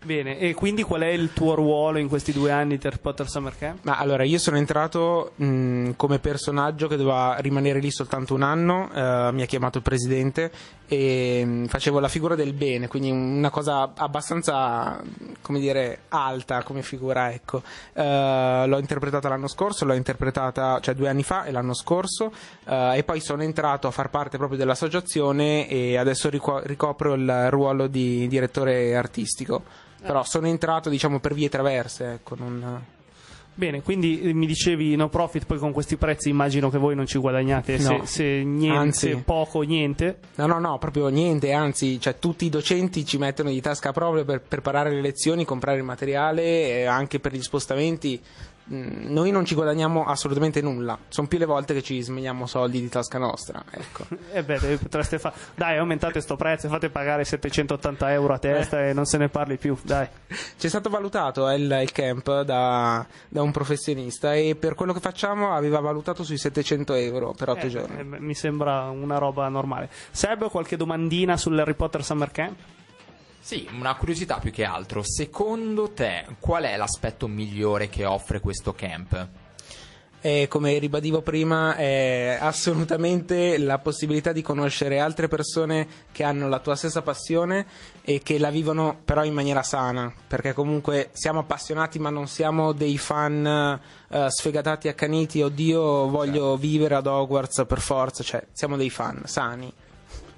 S1: Bene, e quindi qual è il tuo ruolo in questi due anni di Harry Potter Summer Camp?
S7: Ma allora, io sono entrato mh, come personaggio che doveva rimanere lì soltanto un anno, eh, mi ha chiamato il presidente e mh, facevo la figura del bene, quindi una cosa abbastanza, come dire, alta come figura, ecco. Eh, l'ho interpretata l'anno scorso, l'ho interpretata, cioè due anni fa e l'anno scorso, eh, e poi sono entrato a far parte proprio dell'associazione e adesso rico- ricopro il ruolo di direttore artistico. Però sono entrato, diciamo, per vie traverse, ecco, non...
S1: Bene, quindi eh, mi dicevi no profit, poi con questi prezzi immagino che voi non ci guadagnate,
S7: No.
S1: se, se niente,
S7: Anzi.
S1: poco, niente.
S7: No, no, no, proprio niente, anzi, cioè, tutti i docenti ci mettono di tasca proprio per preparare le lezioni, comprare il materiale e anche per gli spostamenti. Mm, Noi non ci guadagniamo assolutamente nulla, sono più le volte che ci smeniamo soldi di tasca nostra. Ecco.
S1: E beh, dai, potreste fa- dai, aumentate sto prezzo, fate pagare 780 euro a testa e non se ne parli più, dai.
S7: C'è stato valutato eh, il, il camp da, da un professionista e per quello che facciamo aveva valutato sui 700 euro per 8
S1: Eh,
S7: giorni.
S1: eh, mi sembra una roba normale. Seb, qualche domandina sull'Harry Potter Summer Camp?
S2: Sì, una curiosità più che altro. Secondo te, qual è l'aspetto migliore che offre questo camp?
S7: E come ribadivo prima, è assolutamente la possibilità di conoscere altre persone che hanno la tua stessa passione e che la vivono però in maniera sana, perché comunque siamo appassionati ma non siamo dei fan eh, sfegatati, accaniti, oddio voglio vivere ad Hogwarts per forza, cioè siamo dei fan sani.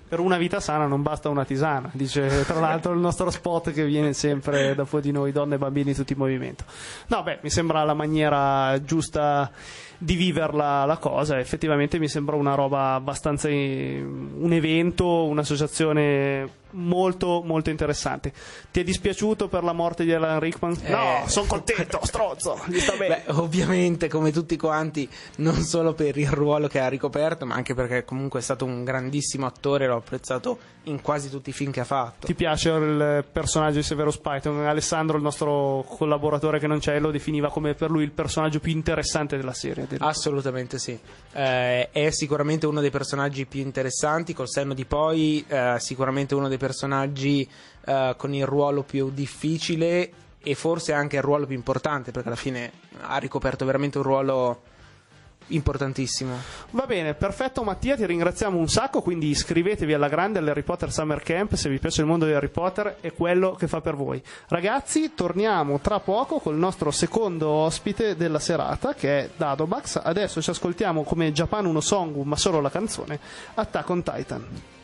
S1: Per una vita sana non basta una tisana, dice tra l'altro il nostro spot che viene sempre dopo di noi, donne e bambini tutti in movimento. No, beh, mi sembra la maniera giusta di viverla la cosa, effettivamente mi sembra una roba abbastanza eh, un evento, un'associazione molto molto interessante. Ti è dispiaciuto per la morte di Alan Rickman? No,
S7: Eh.
S1: sono contento, strozzo, gli sta bene.
S7: Beh, ovviamente come tutti quanti, non solo per il ruolo che ha ricoperto, ma anche perché comunque è stato un grandissimo attore, l'ho apprezzato in quasi tutti i film che ha fatto.
S1: Ti piace il personaggio di Severo Python? Alessandro, il nostro collaboratore che non c'è, lo definiva come per lui il personaggio più interessante della serie.
S7: Assolutamente sì. Eh, è sicuramente uno dei personaggi più interessanti, col senno di poi, eh, sicuramente uno dei personaggi eh, con il ruolo più difficile e forse anche il ruolo più importante, perché alla fine ha ricoperto veramente un ruolo importantissimo.
S1: Va bene, perfetto Mattia, ti ringraziamo un sacco, quindi iscrivetevi alla grande all'Harry Potter Summer Camp se vi piace il mondo di Harry Potter è quello che fa per voi. Ragazzi, torniamo tra poco col nostro secondo ospite della serata che è Dadobax. Adesso ci ascoltiamo come Japan Uno Song, ma solo la canzone Attack on Titan.「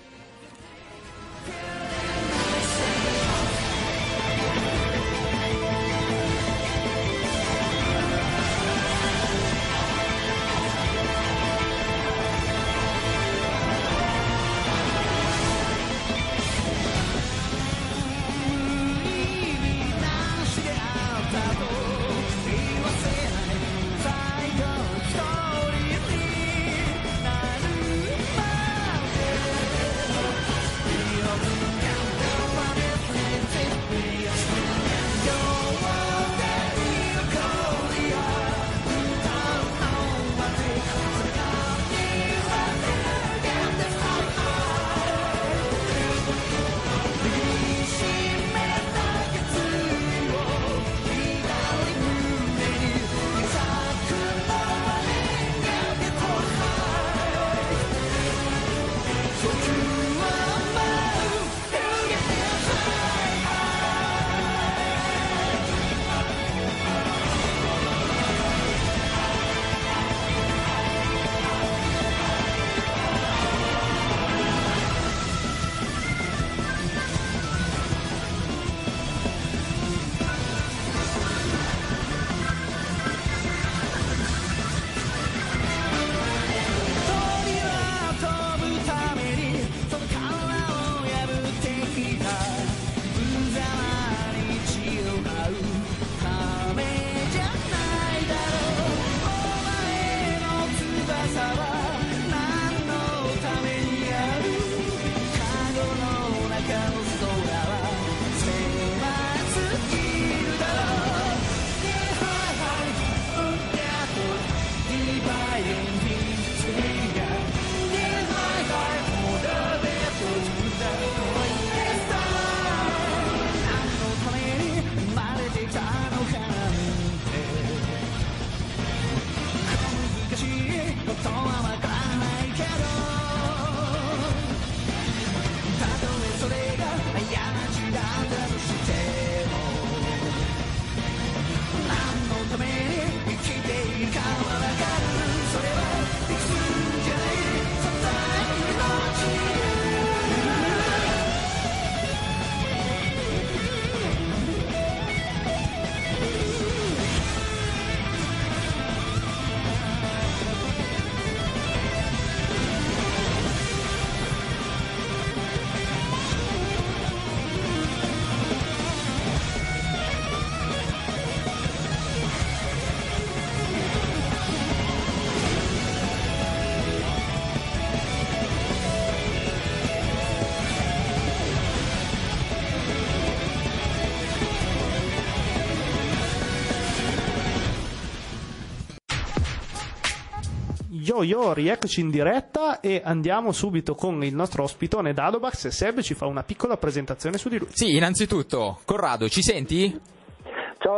S1: Yo yo, rieccoci in diretta e andiamo subito con il nostro ospitone Dadobax Seb ci fa una piccola presentazione su di lui.
S2: Sì, innanzitutto, Corrado, ci senti?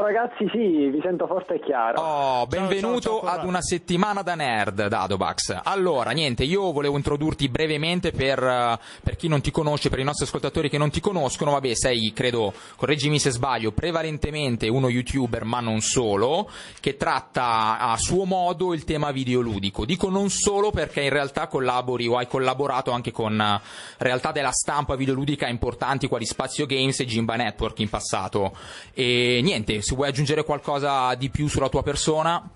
S9: Ciao ragazzi, sì, vi sento forte e chiaro.
S2: Oh, benvenuto
S1: ciao, ciao, Corrado.
S2: ad una settimana da nerd, Dadobax. Allora, niente, io volevo introdurti brevemente per, eh, per chi non ti conosce, per i nostri ascoltatori che non ti conoscono. Vabbè, sei, credo, correggimi se sbaglio, prevalentemente uno youtuber, ma non solo, che tratta a suo modo il tema videoludico. Dico non solo perché in realtà collabori o hai collaborato anche con eh, realtà della stampa videoludica importanti quali Spazio Games e Jimba Network in passato. E niente, se vuoi aggiungere qualcosa di più sulla tua persona.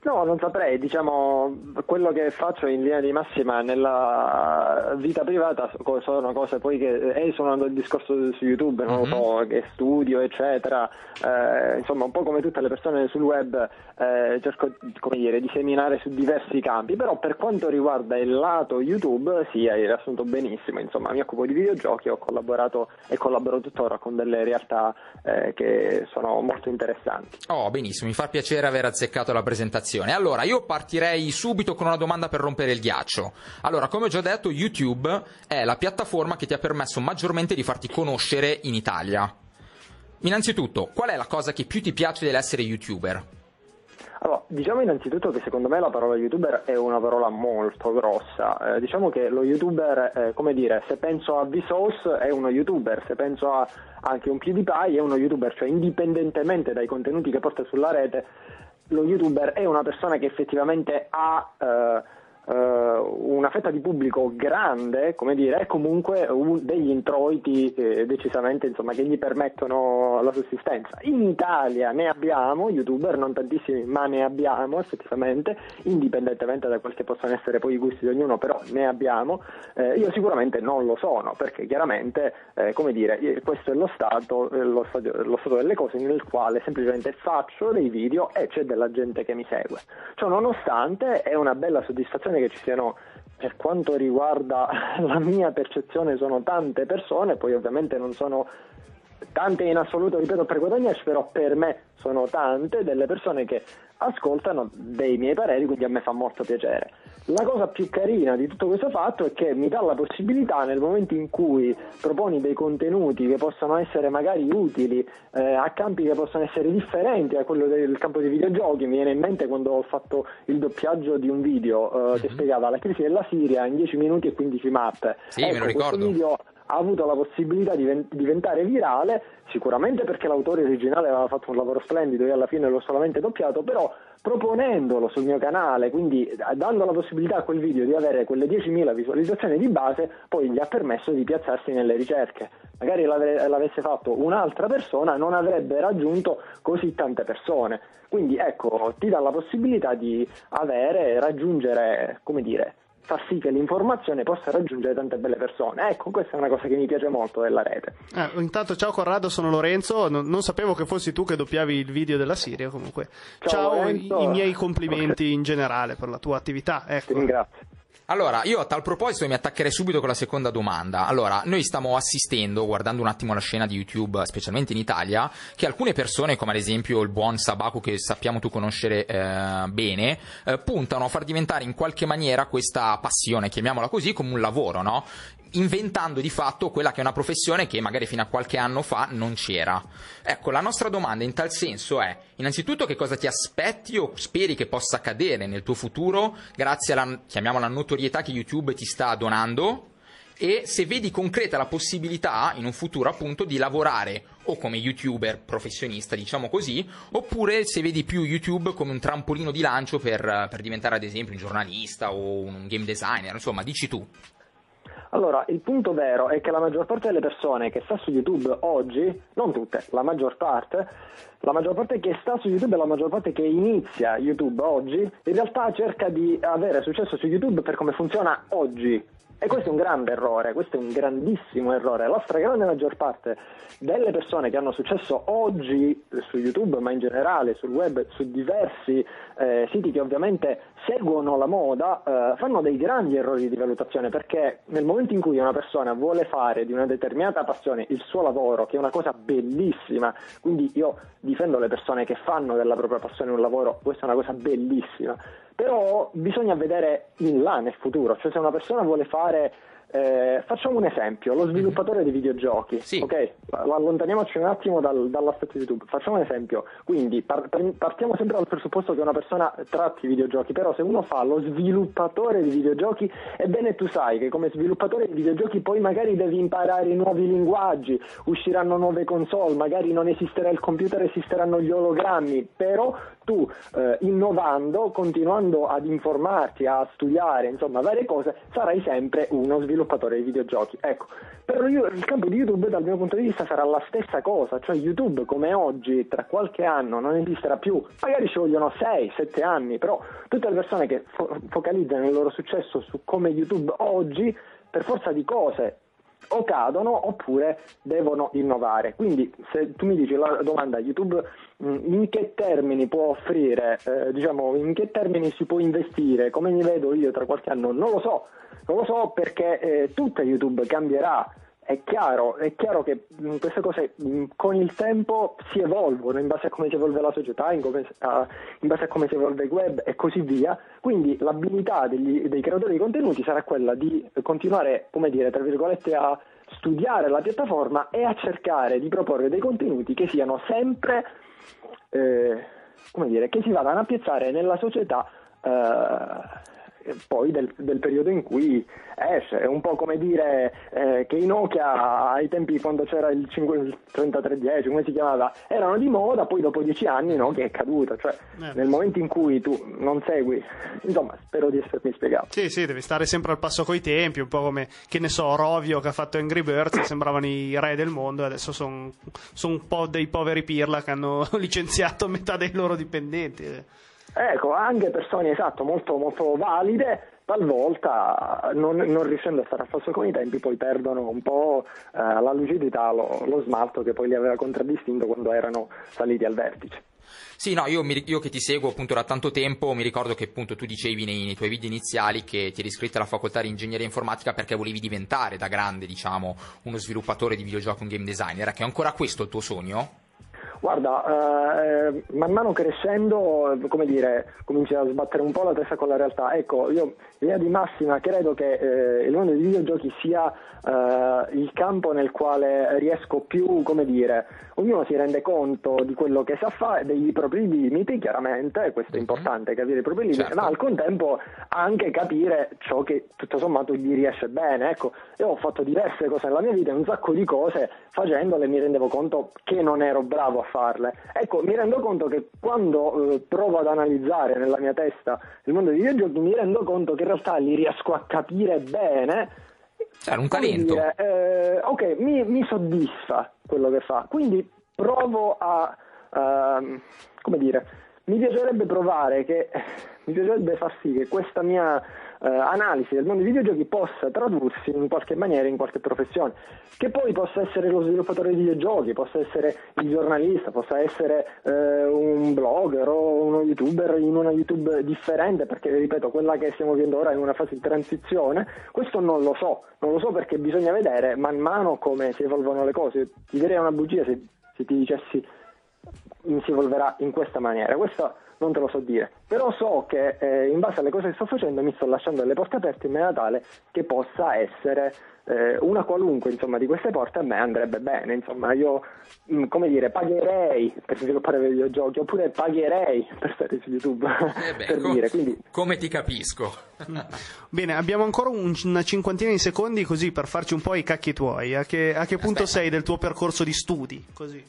S9: No, non saprei, diciamo, quello che faccio in linea di massima nella vita privata so- sono cose poi che esulano dal discorso su YouTube, non
S2: Mhm.
S9: lo so, che studio, eccetera, Eh, insomma, un po' come tutte le persone sul web eh, cerco, come dire, di seminare su diversi campi, però per quanto riguarda il lato YouTube, sì, hai riassunto benissimo, insomma, mi occupo di videogiochi, ho collaborato e collaboro tuttora con delle realtà eh, che sono molto interessanti.
S2: Oh, benissimo, mi fa piacere aver azzeccato la presentazione. Allora, io partirei subito con una domanda per rompere il ghiaccio. Allora, come ho già detto, YouTube è la piattaforma che ti ha permesso maggiormente di farti conoscere in Italia. Innanzitutto, qual è la cosa che più ti piace dell'essere YouTuber?
S9: Allora, diciamo innanzitutto che secondo me la parola youtuber è una parola molto grossa. Eh, diciamo che lo youtuber, eh, come dire, se penso a Vsauce è uno youtuber, se penso a anche un PewDiePie è uno youtuber, cioè indipendentemente dai contenuti che porta sulla rete, lo youtuber è una persona che effettivamente ha eh, una fetta di pubblico grande, come dire, e comunque un- degli introiti eh, decisamente insomma, che gli permettono la sussistenza. In Italia ne abbiamo, youtuber non tantissimi, ma ne abbiamo effettivamente, indipendentemente da quel che possono essere poi i gusti di ognuno, però ne abbiamo. Eh, io sicuramente non lo sono, perché chiaramente, eh, come dire, eh, questo è lo stato, eh, lo stato, lo stato delle cose nel quale semplicemente faccio dei video e c'è della gente che mi segue. Ciò nonostante è una bella soddisfazione che ci siano per quanto riguarda la mia percezione sono tante persone, poi ovviamente non sono tante in assoluto, ripeto, per guadagnarci, però per me sono tante delle persone che ascoltano dei miei pareri, quindi a me fa molto piacere. La cosa più carina di tutto questo fatto è che mi dà la possibilità nel momento in cui proponi dei contenuti che possano essere magari utili eh, a campi che possono essere differenti a quello del campo dei videogiochi. Mi viene in mente quando ho fatto il doppiaggio di un video eh, che spiegava la crisi della Siria in 10 minuti e 15 mappe.
S2: Sì, me lo
S9: Ecco,
S2: ricordo.
S9: Ha avuto la possibilità di ven- diventare virale, sicuramente perché l'autore originale aveva fatto un lavoro splendido e alla fine l'ho solamente doppiato, però proponendolo sul mio canale, quindi eh, dando la possibilità a quel video di avere quelle 10.000 visualizzazioni di base, poi gli ha permesso di piazzarsi nelle ricerche. Magari l'ave- l'avesse fatto un'altra persona non avrebbe raggiunto così tante persone. Quindi ecco, ti dà la possibilità di avere, raggiungere, come dire, far sì che l'informazione possa raggiungere tante belle persone. Ecco, questa è una cosa che mi piace molto della rete.
S1: Eh, intanto ciao Corrado, sono Lorenzo, non, non sapevo che fossi tu che doppiavi il video della Siria comunque.
S9: Ciao,
S1: Ciao, i, i miei complimenti in generale per la tua attività.
S9: Ti
S1: Ecco.
S9: ringrazio.
S2: Allora, io a tal proposito mi attaccherei subito con la seconda domanda. Allora, noi stiamo assistendo, guardando un attimo la scena di YouTube, specialmente in Italia, che alcune persone, come ad esempio il buon Sabaku, che sappiamo tu conoscere eh, bene, eh, puntano a far diventare in qualche maniera questa passione, chiamiamola così, come un lavoro, no? Inventando di fatto quella che è una professione che magari fino a qualche anno fa non c'era. Ecco, la nostra domanda in tal senso è, innanzitutto che cosa ti aspetti o speri che possa accadere nel tuo futuro grazie alla, chiamiamola, notorietà che YouTube ti sta donando? e se vedi concreta la possibilità in un futuro appunto di lavorare o come youtuber professionista, diciamo così, oppure se vedi più YouTube come un trampolino di lancio per, per diventare ad esempio un giornalista o un game designer, insomma, dici tu.
S9: Allora, il punto vero è che la maggior parte delle persone che sta su YouTube oggi, non tutte, la maggior parte, la maggior parte che sta su YouTube e la maggior parte che inizia YouTube oggi, in realtà cerca di avere successo su YouTube per come funziona oggi. E questo è un grande errore, questo è un grandissimo errore. La stragrande maggior parte delle persone che hanno successo oggi su YouTube, ma in generale sul web, su diversi eh, siti che ovviamente seguono la moda, eh, fanno dei grandi errori di valutazione perché nel momento in cui una persona vuole fare di una determinata passione il suo lavoro, che è una cosa bellissima, quindi io difendo le persone che fanno della propria passione un lavoro, questa è una cosa bellissima, però bisogna vedere in là nel futuro, cioè se una persona vuole fare eh, facciamo un esempio, lo sviluppatore di videogiochi,
S2: Sì.
S9: ok? Allontaniamoci un attimo dal- dall'aspetto di YouTube, facciamo un esempio, quindi par- par- partiamo sempre dal presupposto che una persona tratti i videogiochi, però se uno fa lo sviluppatore di videogiochi, ebbene tu sai che come sviluppatore di videogiochi poi magari devi imparare nuovi linguaggi, usciranno nuove console, magari non esisterà il computer, esisteranno gli ologrammi, però tu eh, innovando, continuando ad informarti, a studiare, insomma varie cose, sarai sempre uno sviluppatore di videogiochi. Ecco, per io- il campo di YouTube dal mio punto di vista sarà la stessa cosa, cioè YouTube come oggi tra qualche anno non esisterà più, magari ci vogliono 6-7 anni, però tutte le persone che fo- focalizzano il loro successo su come YouTube oggi, per forza di cose, o cadono oppure devono innovare. Quindi se tu mi dici la domanda YouTube mh, in che termini può offrire, eh, diciamo in che termini si può investire, come mi vedo io tra qualche anno, non lo so, non lo so perché eh, tutta YouTube cambierà. È chiaro, è chiaro che mh, queste cose mh, con il tempo si evolvono in base a come si evolve la società, in, in base a come si evolve il web e così via. Quindi l'abilità degli- dei creatori di contenuti sarà quella di continuare, come dire, tra virgolette, a studiare la piattaforma e a cercare di proporre dei contenuti che siano sempre, eh, come dire, che si vadano a piazzare nella società eh, poi del, del periodo in cui esce. È un po' come dire eh, che i Nokia ai tempi quando c'era il, 5 il 3310, come si chiamava, erano di moda, poi dopo dieci anni no, che è caduto. Cioè,
S1: Eh.
S9: nel momento in cui tu non segui, insomma, spero di essermi spiegato.
S1: Sì, sì, devi stare sempre al passo coi tempi, un po' come, che ne so, Rovio che ha fatto Angry Birds, sembravano i re del mondo e adesso sono un po' dei poveri pirla che hanno licenziato metà dei loro dipendenti.
S9: Ecco, anche persone esatto, molto, molto valide, talvolta non, non riuscendo a stare al passo con i tempi poi perdono un po' eh, la lucidità, lo, lo smalto che poi li aveva contraddistinto quando erano saliti al vertice.
S2: Sì, no, io, mi- io che ti seguo appunto da tanto tempo mi ricordo che appunto tu dicevi nei, nei tuoi video iniziali che ti eri iscritto alla facoltà di ingegneria informatica perché volevi diventare da grande, diciamo, uno sviluppatore di videogiochi, un game designer. Era che è ancora questo il tuo sogno?
S9: Guarda, eh, man mano crescendo, eh, come dire, cominci a sbattere un po' la testa con la realtà. Ecco, io in linea di massima credo che eh, il mondo dei videogiochi sia eh, il campo nel quale riesco più, come dire, ognuno si rende conto di quello che sa fare, dei propri limiti, chiaramente, questo è importante, capire i propri limiti,
S2: Certo.
S9: ma al contempo anche capire ciò che tutto sommato gli riesce bene. Ecco, io ho fatto diverse cose nella mia vita un sacco di cose facendole mi rendevo conto che non ero bravo a farle. Ecco, mi rendo conto che quando eh, provo ad analizzare nella mia testa il mondo dei videogiochi mi rendo conto che realtà li riesco a capire bene.
S2: Era un talento.
S9: dire, eh, ok, mi, mi soddisfa quello che fa, quindi provo a, ehm, come dire, mi piacerebbe provare che, mi piacerebbe far sì che questa mia eh, analisi del mondo dei videogiochi possa tradursi in qualche maniera in qualche professione, che poi possa essere lo sviluppatore di videogiochi, possa essere il giornalista, possa essere eh, un blogger o uno youtuber in una YouTube differente, perché ripeto, quella che stiamo vivendo ora è una fase di transizione, questo non lo so, non lo so perché bisogna vedere man mano come si evolvono le cose. Ti direi una bugia se, se ti dicessi si evolverà in questa maniera. Questo non te lo so dire. Però so che eh, in base alle cose che sto facendo mi sto lasciando delle porte aperte in maniera tale che possa essere eh, una qualunque insomma, di queste porte a me andrebbe bene. Insomma, io mh, come dire, pagherei per sviluppare videogiochi oppure pagherei per stare su YouTube.
S2: Eh beh,
S9: per
S2: co-
S9: dire, quindi
S2: come ti capisco.
S1: Bene, abbiamo ancora un- una cinquantina di secondi così per farci un po' i cacchi tuoi. A che, a che punto
S2: Aspetta.
S1: sei del tuo percorso di studi? Così.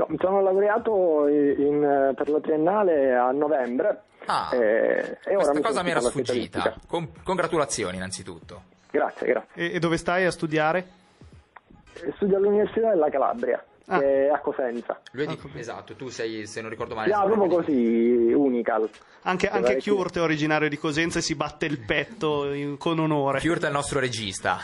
S9: No, mi sono laureato in- in- per la triennale a novembre.
S2: Ah,
S9: eh, e ora
S2: Questa cosa mi era sfuggita. Con- congratulazioni innanzitutto.
S9: Grazie, grazie.
S1: E, e dove stai a studiare?
S9: Eh, Studio all'Università della Calabria,
S1: Ah.
S9: che è a Cosenza.
S2: Lui è di- esatto, tu sei, se non ricordo male...
S9: Chiama
S2: sei
S9: proprio così, Unical.
S1: Anche, anche? Kurt è originario di Cosenza e si batte il petto in- con onore.
S2: Kurt è il nostro regista.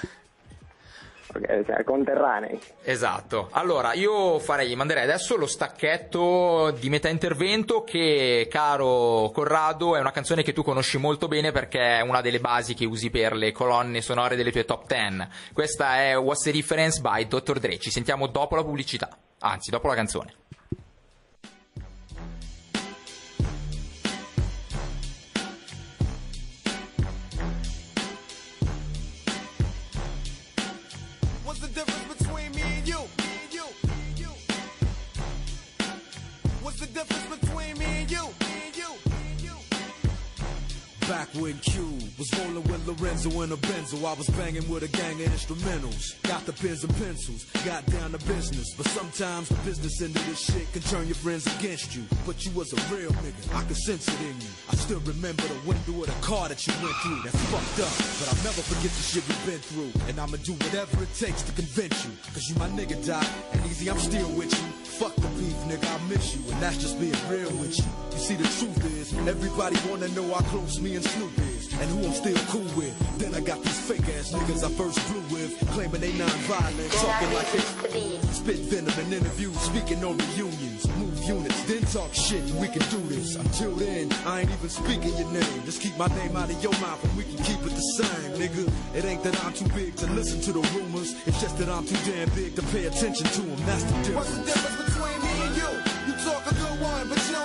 S9: Cioè, conterranei.
S2: Esatto. Allora, io farei, manderei adesso lo stacchetto di metà intervento che, caro Corrado, è una canzone che tu conosci molto bene perché è una delle basi che usi per le colonne sonore delle tue top 10. Questa è What's the Difference by Dr. Dre. Ci sentiamo dopo la pubblicità. Anzi, dopo la canzone.
S10: Back when Q was rolling with Lorenzo in a Benzo, I was banging with a gang of instrumentals. Got the pens and pencils, got down to business. But sometimes the business end of this shit can turn your friends against you. But you was a real nigga, I could sense it in you. I still remember the window of the car that you went through. That's fucked up, but I'll never forget the shit we've been through. And I'ma do whatever it takes to convince you. Cause you my nigga, Doc, and easy, I'm still with you. Fuck the beef, nigga, I miss you, and that's just being real with you. You see, the truth is, everybody wanna know how close me and Snoop is, and who I'm still cool with. Then I got these fake ass niggas I first blew with, claiming they non-violent, talking like they spit venom in interviews, speaking on reunions, move units, then talk shit, and we can do this. Until then, I ain't even speaking your name. Just keep my name out of your mouth, and we can keep it the same, nigga. It ain't that I'm too big to listen to the rumors, it's just that I'm too damn big to pay attention to them. That's the difference.
S8: What's the
S10: difference.
S8: difference between me and you? You talk a good one, but you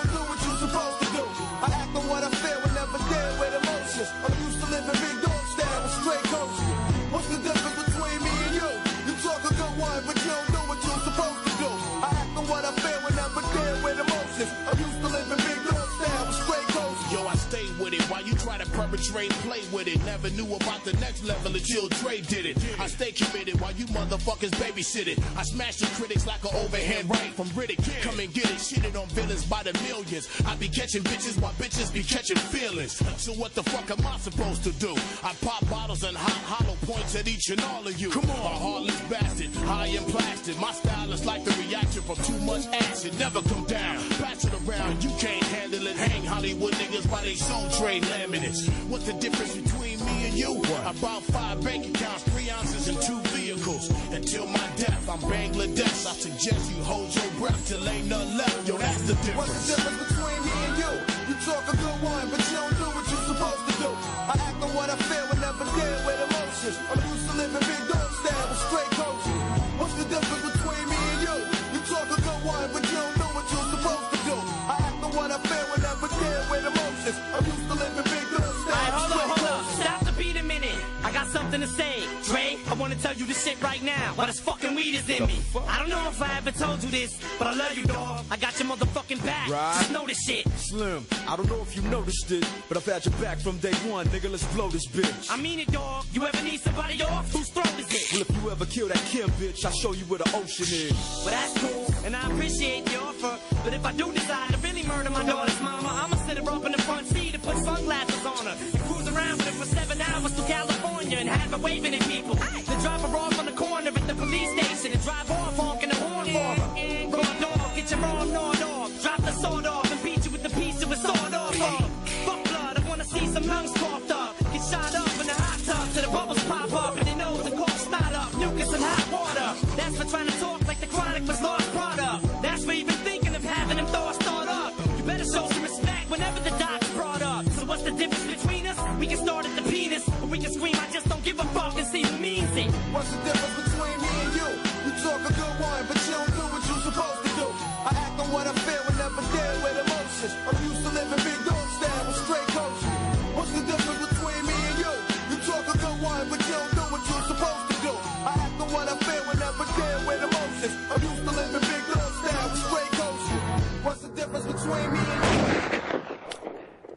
S11: play with it. Never knew about the next level until Dre did it. I stay committed while you motherfuckers babysit it. I smash the critics like an overhand right from Riddick. Come and get it, shitted on villains by the millions. I be catching bitches while bitches be catching feelings. So what the fuck am I supposed to do? I pop bottles and hot hollow points at each and all of you. Come on, a heartless bastard, high and plastic. My style is like the reaction from too much acid. Never come down, pass it around. You can't handle it. Hang Hollywood niggas by they soul trade laminates. What's the difference between me and you? What? I bought five bank accounts, three ounces, and two vehicles. Until my death, I'm Bangladesh. I suggest you hold your breath till ain't none left. Yo, that's the difference.
S8: What's the difference between me and you? You talk a good one, but you don't do what you're supposed to do. I act on what I feel and never deal with emotions. I'm
S12: something to say. Dre, I wanna tell you this shit right now. Why this fucking weed is in me. I don't know if I ever told you this, but I love you, dog. I got your motherfucking back.
S10: Right.
S12: Just know this shit.
S10: Slim, I don't know if you noticed it, but I've had your back from day one, nigga. Let's blow this bitch.
S12: I mean it, dog. You ever need somebody off? Whose throat is it?
S10: Well, if you ever kill that Kim bitch, I'll show you where the ocean is.
S12: Well, that's cool, and I appreciate the offer. But if I do decide to really murder my daughter's mama, I'ma sit her up in the front seat and put sunglasses on her and cruise around with her for seven hours to California and have her waving at people. Then drop her off on the corner at the police station and drive off honking the horn for her. Raw dog, get your arm gnawed off. Drop the sword off and beat you with the piece of a sword off. Fuck blood, I wanna see some lungs coughed up. Get shot up in the hot tub till the bubbles pop up and your nose and cough snot up. Mucus and hot water. That's for trying to talk like the chronic was lost product. That's for even thinking of having them thoughts start up. You better show some scream, I just don't give a fuck and see who means it.
S8: What's the difference between me and you? You talk a good one, but you don't do what you're supposed to do. I act on what I feel and never deal with emotions. I'm used to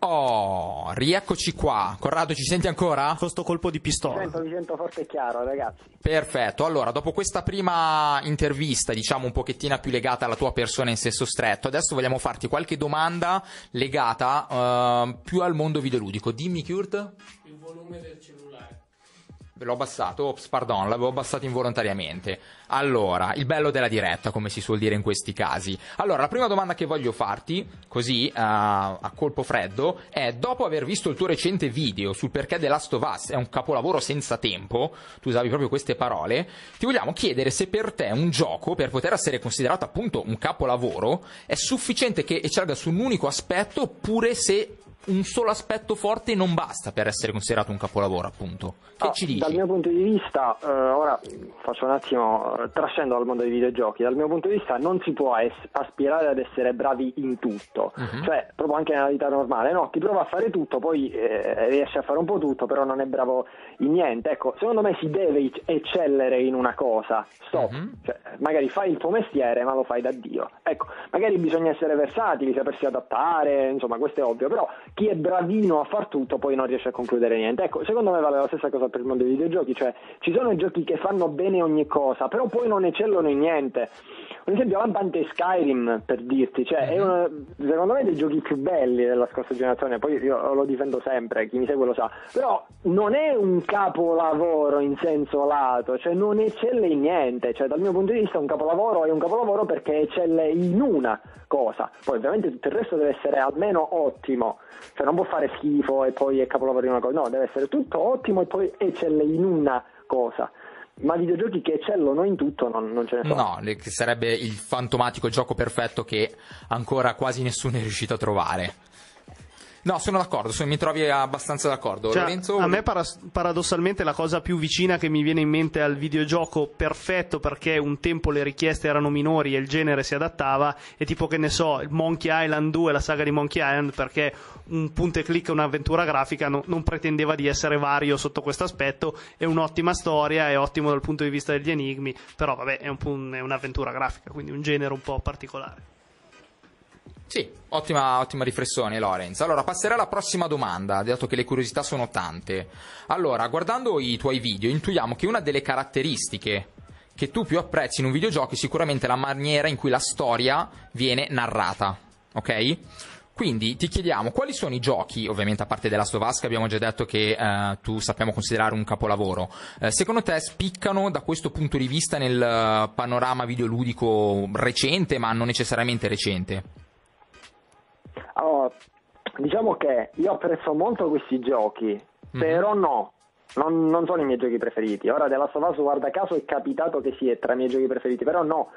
S2: Oh, rieccoci qua. Corrado, ci senti ancora?
S1: Con sto colpo di
S9: Mi
S1: pistola.
S9: sento, mi sento forte e chiaro, ragazzi.
S2: Perfetto, allora dopo questa prima intervista, diciamo un pochettino più legata alla tua persona in senso stretto, adesso vogliamo farti qualche domanda legata eh, più al mondo videoludico. Dimmi Kurt.
S3: Il volume del cellulare.
S2: Ve l'ho abbassato, ops, pardon, l'avevo abbassato involontariamente. Allora, il bello della diretta, come si suol dire in questi casi. Allora, la prima domanda che voglio farti, così, eh, a colpo freddo, è dopo aver visto il tuo recente video sul perché The Last of Us è un capolavoro senza tempo, tu usavi proprio queste parole, ti vogliamo chiedere se per te un gioco, per poter essere considerato appunto un capolavoro, è sufficiente che eccellga su un unico aspetto, oppure se un solo aspetto forte non basta per essere considerato un capolavoro, appunto. Che
S9: Ah,
S2: ci dici?
S9: Dal mio punto di vista, eh, ora faccio un attimo, eh, trascendo dal mondo dei videogiochi, dal mio punto di vista non si può es- aspirare ad essere bravi in tutto,
S2: Mhm.
S9: cioè proprio anche nella vita normale, no? Chi prova a fare tutto poi eh, riesce a fare un po' tutto, però non è bravo in niente. Ecco, secondo me si deve ec- eccellere in una cosa, stop,
S2: Mhm.
S9: cioè, magari fai il tuo mestiere ma lo fai da Dio. Ecco, magari bisogna essere versatili, sapersi adattare, insomma questo è ovvio, però chi è bravino a far tutto poi non riesce a concludere niente. Ecco, secondo me vale la stessa cosa per il mondo dei videogiochi, cioè ci sono i giochi che fanno bene ogni cosa, però poi non eccellono in niente. Un esempio lampante Skyrim, per dirti, cioè è uno, secondo me dei giochi più belli della scorsa generazione, poi io lo difendo sempre, chi mi segue lo sa, però non è un capolavoro in senso lato, cioè non eccelle in niente, cioè dal mio punto di vista un capolavoro è un capolavoro perché eccelle in una cosa, poi ovviamente tutto il resto deve essere almeno ottimo, cioè non può fare schifo e poi è capolavoro in una cosa, no, deve essere tutto ottimo e poi eccelle in una cosa. Ma videogiochi che eccellono in tutto non, non ce ne sono.
S2: No, sarebbe il fantomatico gioco perfetto che ancora quasi nessuno è riuscito a trovare. No, sono d'accordo, sono- mi trovi abbastanza d'accordo.
S1: Cioè,
S2: Lorenzo,
S1: a me paras- paradossalmente la cosa più vicina che mi viene in mente al videogioco perfetto perché un tempo le richieste erano minori e il genere si adattava è tipo che ne so Monkey Island 2 la saga di Monkey Island perché un punto e clic un'avventura grafica no- non pretendeva di essere vario sotto questo aspetto è un'ottima storia è ottimo dal punto di vista degli enigmi però vabbè è, un è un'avventura grafica quindi un genere un po' particolare
S2: Sì, ottima, ottima riflessione, Lorenz. Allora, passerei alla prossima domanda, dato che le curiosità sono tante. Allora, guardando i tuoi video, intuiamo che una delle caratteristiche che tu più apprezzi in un videogioco è sicuramente la maniera in cui la storia viene narrata, ok? Quindi ti chiediamo quali sono i giochi, ovviamente a parte della Stovasca abbiamo già detto che eh, tu sappiamo considerare un capolavoro, eh, secondo te spiccano da questo punto di vista nel eh, panorama videoludico recente ma non necessariamente recente?
S9: Allora, diciamo che io apprezzo molto questi giochi, però no, non, non sono i miei giochi preferiti. Ora della Last of Us, guarda caso, è capitato che sia tra i miei giochi preferiti, però no,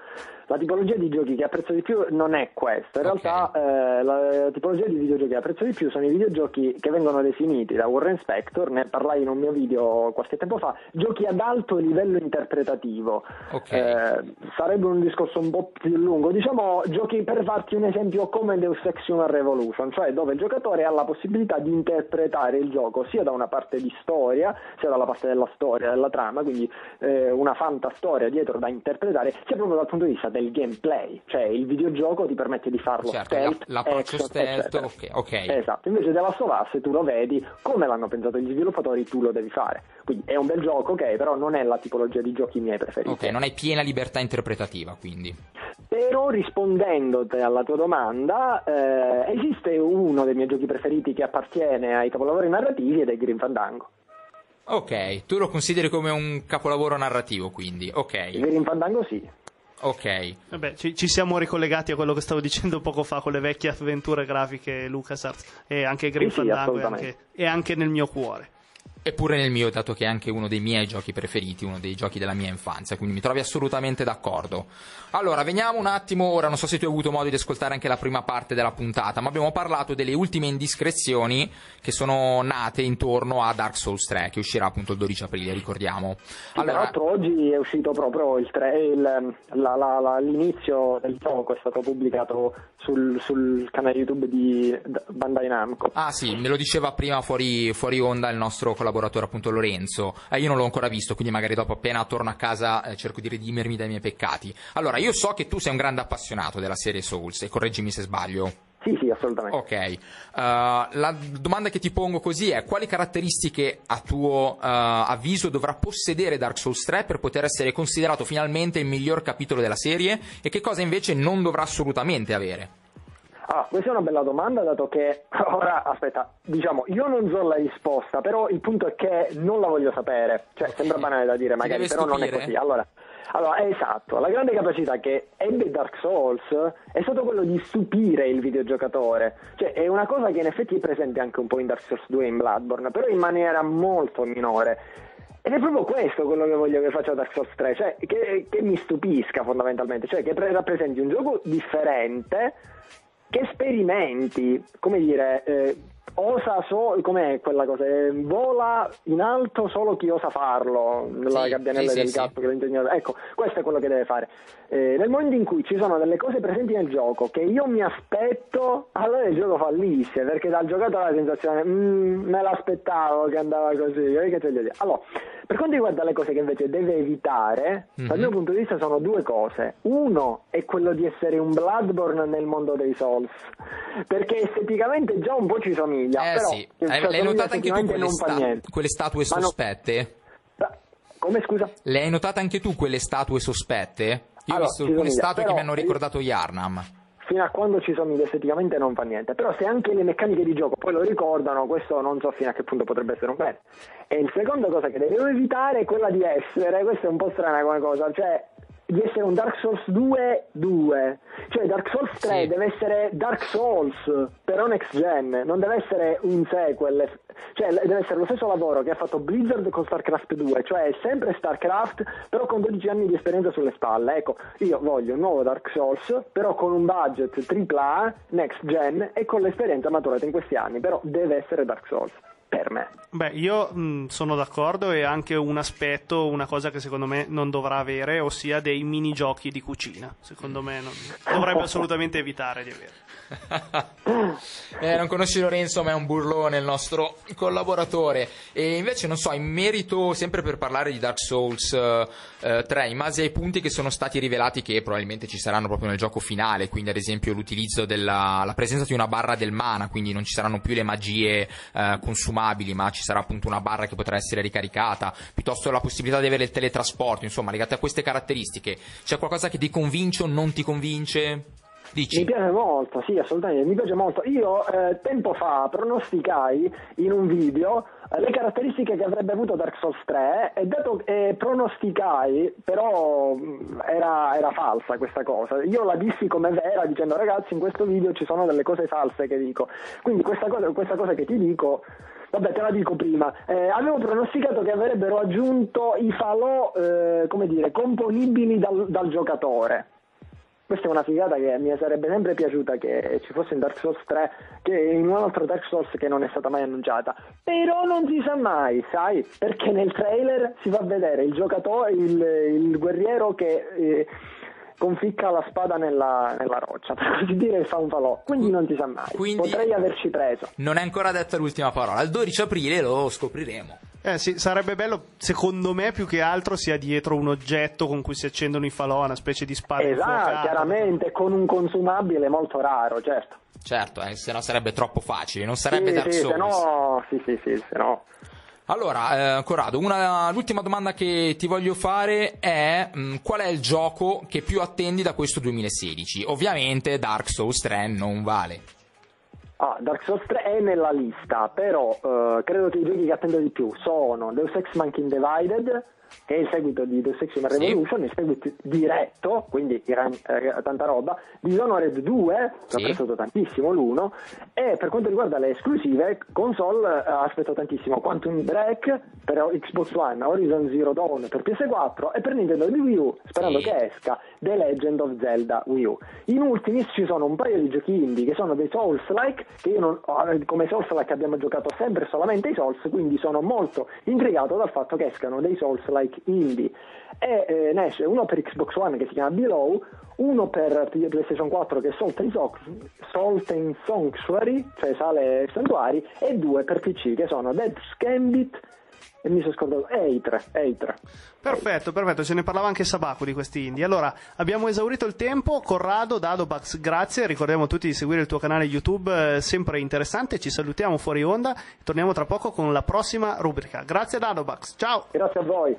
S9: la tipologia di giochi che apprezzo di più non è questa. In realtà eh, la tipologia di videogiochi che apprezzo di più sono i videogiochi che vengono definiti da Warren Spector, ne parlai in un mio video qualche tempo fa, giochi ad alto livello interpretativo.
S2: Ok.
S9: Eh, sarebbe un discorso un po' più lungo. Diciamo giochi per farti un esempio come Deus Ex Human Revolution, cioè dove il giocatore ha la possibilità di interpretare il gioco sia da una parte di storia, sia dalla parte della storia, della trama, quindi eh, una fantastoria dietro da interpretare, sia proprio dal punto di vista del gameplay, cioè il videogioco ti permette di farlo
S2: Certo,
S9: stealth,
S2: la- l'approccio
S9: action,
S2: stealth,
S9: eccetera.
S2: ok.
S9: Esatto, invece della Stovaz se tu lo vedi come l'hanno pensato gli sviluppatori, tu lo devi fare. Quindi è un bel gioco, ok, però non è la tipologia di giochi miei preferiti.
S2: Ok, non hai piena libertà interpretativa, quindi.
S9: Però rispondendo alla tua domanda, eh, esiste uno dei miei giochi preferiti che appartiene ai capolavori narrativi ed è Green Fandango.
S2: Ok, tu lo consideri come un capolavoro narrativo, quindi. Ok,
S9: Green Fandango sì.
S2: ok.
S1: Vabbè, ci, ci siamo ricollegati a quello che stavo dicendo poco fa con le vecchie avventure grafiche LucasArts e anche Green
S9: Sì, sì,
S1: Fandango e
S9: assolutamente.
S1: anche, e anche nel mio cuore.
S2: Eppure nel mio, dato che è anche uno dei miei giochi preferiti, uno dei giochi della mia infanzia, quindi mi trovi assolutamente d'accordo. Allora, veniamo un attimo, ora non so se tu hai avuto modo di ascoltare anche la prima parte della puntata, ma abbiamo parlato delle ultime indiscrezioni che sono nate intorno a Dark Souls 3, che uscirà appunto il 12 aprile, ricordiamo.
S9: Tra l'altro oggi è uscito proprio il tre- il- la- la- la- l'inizio del gioco, è stato pubblicato sul, sul canale YouTube di Bandai Namco.
S2: Ah sì, me lo diceva prima fuori, fuori onda il nostro collaboratore appunto Lorenzo. Eh, io non l'ho ancora visto, quindi magari dopo appena torno a casa eh, cerco di redimermi dai miei peccati. Allora, io so che tu sei un grande appassionato della serie Souls, e correggimi se sbaglio.
S9: Sì, sì, assolutamente.
S2: Ok, Uh, la domanda che ti pongo così è quali caratteristiche a tuo uh, avviso dovrà possedere Dark Souls 3 per poter essere considerato finalmente il miglior capitolo della serie e che cosa invece non dovrà assolutamente avere?
S9: Ah, questa è una bella domanda, dato che ora, aspetta, diciamo, io non so la risposta, però il punto è che non la voglio sapere. Cioè, sembra banale da dire, magari, però non è
S2: stupire.
S9: così. Allora, allora, esatto, la grande capacità che ebbe Dark Souls è stato quello di stupire il videogiocatore. Cioè, è una cosa che in effetti è presente anche un po' in Dark Souls 2 e in Bloodborne, però in maniera molto minore. Ed è proprio questo quello che voglio che faccia Dark Souls 3, cioè che, che mi stupisca fondamentalmente, cioè che pre- rappresenti un gioco differente, che sperimenti, come dire, eh, osa solo, com'è quella cosa, Eh, vola in alto solo chi osa farlo, nella
S2: Sì,
S9: gabbianella
S2: sì,
S9: del
S2: sì,
S9: gatto che l'ha ingegnato. Ecco, questo è quello che deve fare. Eh, nel momento in cui ci sono delle cose presenti nel gioco che io mi aspetto, allora il gioco fallisce, perché dal giocatore ha la sensazione, "Mm, me l'aspettavo che andava così, che te dico. Allora, per quanto riguarda le cose che invece deve evitare, dal
S2: Mhm.
S9: mio punto di vista sono due cose. Uno è quello di essere un Bloodborne nel mondo dei Souls, perché esteticamente già un po' ci somiglia,
S2: Eh
S9: però
S2: sì, l'hai notate anche tu quelle, sta- quelle statue
S9: Ma no-
S2: sospette?
S9: Come scusa?
S2: Le hai notate anche tu quelle statue sospette? Io ho
S9: Allora,
S2: visto
S9: ci
S2: alcune
S9: somiglia,
S2: statue che mi hanno ricordato Yarnam.
S9: fino a quando ci somiglia esteticamente non fa niente. Però se anche le meccaniche di gioco poi lo ricordano, questo non so fino a che punto potrebbe essere un bene. E il secondo cosa che devo evitare è quella di essere, questa è un po' strana come cosa, cioè di essere un Dark Souls 2 2. Cioè Dark Souls 3
S2: Sì.
S9: deve essere Dark Souls però next gen, non deve essere un sequel. Cioè deve essere lo stesso lavoro che ha fatto Blizzard con StarCraft 2, cioè sempre StarCraft però con 12 anni di esperienza sulle spalle. Ecco, io voglio un nuovo Dark Souls però con un budget AAA next gen e con l'esperienza maturata in questi anni, però deve essere Dark Souls per me.
S1: Beh, io mh, sono d'accordo e anche un aspetto, una cosa che secondo me non dovrà avere, ossia dei minigiochi di cucina. Secondo me non- dovrebbe assolutamente evitare di avere.
S2: Eh, non conosci Lorenzo, ma è un burlone il nostro collaboratore. E invece, non so, in merito, sempre per parlare di Dark Souls eh, eh, 3, in base ai punti che sono stati rivelati, che probabilmente ci saranno proprio nel gioco finale, quindi ad esempio l'utilizzo della la presenza di una barra del mana, quindi non ci saranno più le magie eh, consumabili, ma ci sarà appunto una barra che potrà essere ricaricata, piuttosto la possibilità di avere il teletrasporto, insomma, legate a queste caratteristiche. C'è qualcosa che ti convince o non ti convince? Dici.
S9: Mi piace molto, sì, assolutamente, mi piace molto. Io eh, tempo fa pronosticai in un video eh, le caratteristiche che avrebbe avuto Dark Souls 3 e dato e pronosticai, però mh, era, era falsa questa cosa. Io la dissi come vera dicendo ragazzi in questo video ci sono delle cose false che dico. Quindi questa cosa, questa cosa che ti dico Vabbè, te la dico prima. Eh, avevo pronosticato che avrebbero aggiunto i falò, eh, come dire, componibili dal, dal giocatore. Questa è una figata che mi sarebbe sempre piaciuta che ci fosse in Dark Souls 3, che in un altro Dark Souls che non è stata mai annunciata. Però non si sa mai, sai? Perché nel trailer si va a vedere il giocatore, il, il guerriero che eh, conficca la spada nella, nella roccia, per così dire, e fa un falò. Quindi non si sa mai.
S2: Quindi-
S9: Potrei averci preso.
S2: Non è ancora detta l'ultima parola. Il 12 aprile lo scopriremo.
S1: Eh sì, sarebbe bello, secondo me, più che altro sia dietro un oggetto con cui si accendono i falò, una specie di spada
S9: Esatto,
S1: infuocata.
S9: chiaramente, con un consumabile molto raro, certo.
S2: Certo, eh, se no sarebbe troppo facile, non sarebbe
S9: sì,
S2: Dark
S9: sì,
S2: Souls.
S9: se no, sì, sì, sì, se no.
S2: Allora, eh, Corrado, una- l'ultima domanda che ti voglio fare è mh, qual è il gioco che più attendi da questo 2016? Ovviamente Dark Souls 3 non vale.
S9: Ah, Dark Souls 3 è nella lista, però eh, credo che i giochi che attendo di più sono Deus Ex Mankind Divided, che è il seguito di Deus Ex Human
S2: Sì.
S9: Revolution, il seguito diretto, quindi gran- eh, tanta roba, Dishonored 2, che ho
S2: Sì.
S9: apprezzato tantissimo l'uno, e per quanto riguarda le esclusive, console eh, aspetto tantissimo Quantum Break per Xbox One, Horizon Zero Dawn per PS4 e per Nintendo di Wii U, sperando
S2: Sì.
S9: che esca The Legend of Zelda Wii U. In ultimis ci sono un paio di giochi indie che sono dei Souls-like, che io non, eh, come Souls-like abbiamo giocato sempre solamente i Souls, quindi sono molto intrigato dal fatto che escano dei Souls-like indie. E eh, ne esce uno per Xbox One che si chiama Below, uno per PlayStation 4 che è and Sanctuary, cioè sale santuari, e due per PC che sono Death's Gambit
S13: e mi sono scordato Eitre, Eitre.
S1: Perfetto, perfetto, ce ne parlava anche Sabaku di questi indie. Allora, abbiamo esaurito il tempo. Corrado, Dadobax, grazie. Ricordiamo a tutti di seguire il tuo canale YouTube, eh, sempre interessante. Ci salutiamo fuori onda. Torniamo tra poco con la prossima rubrica. Grazie Dadobax, ciao!
S13: Grazie a voi.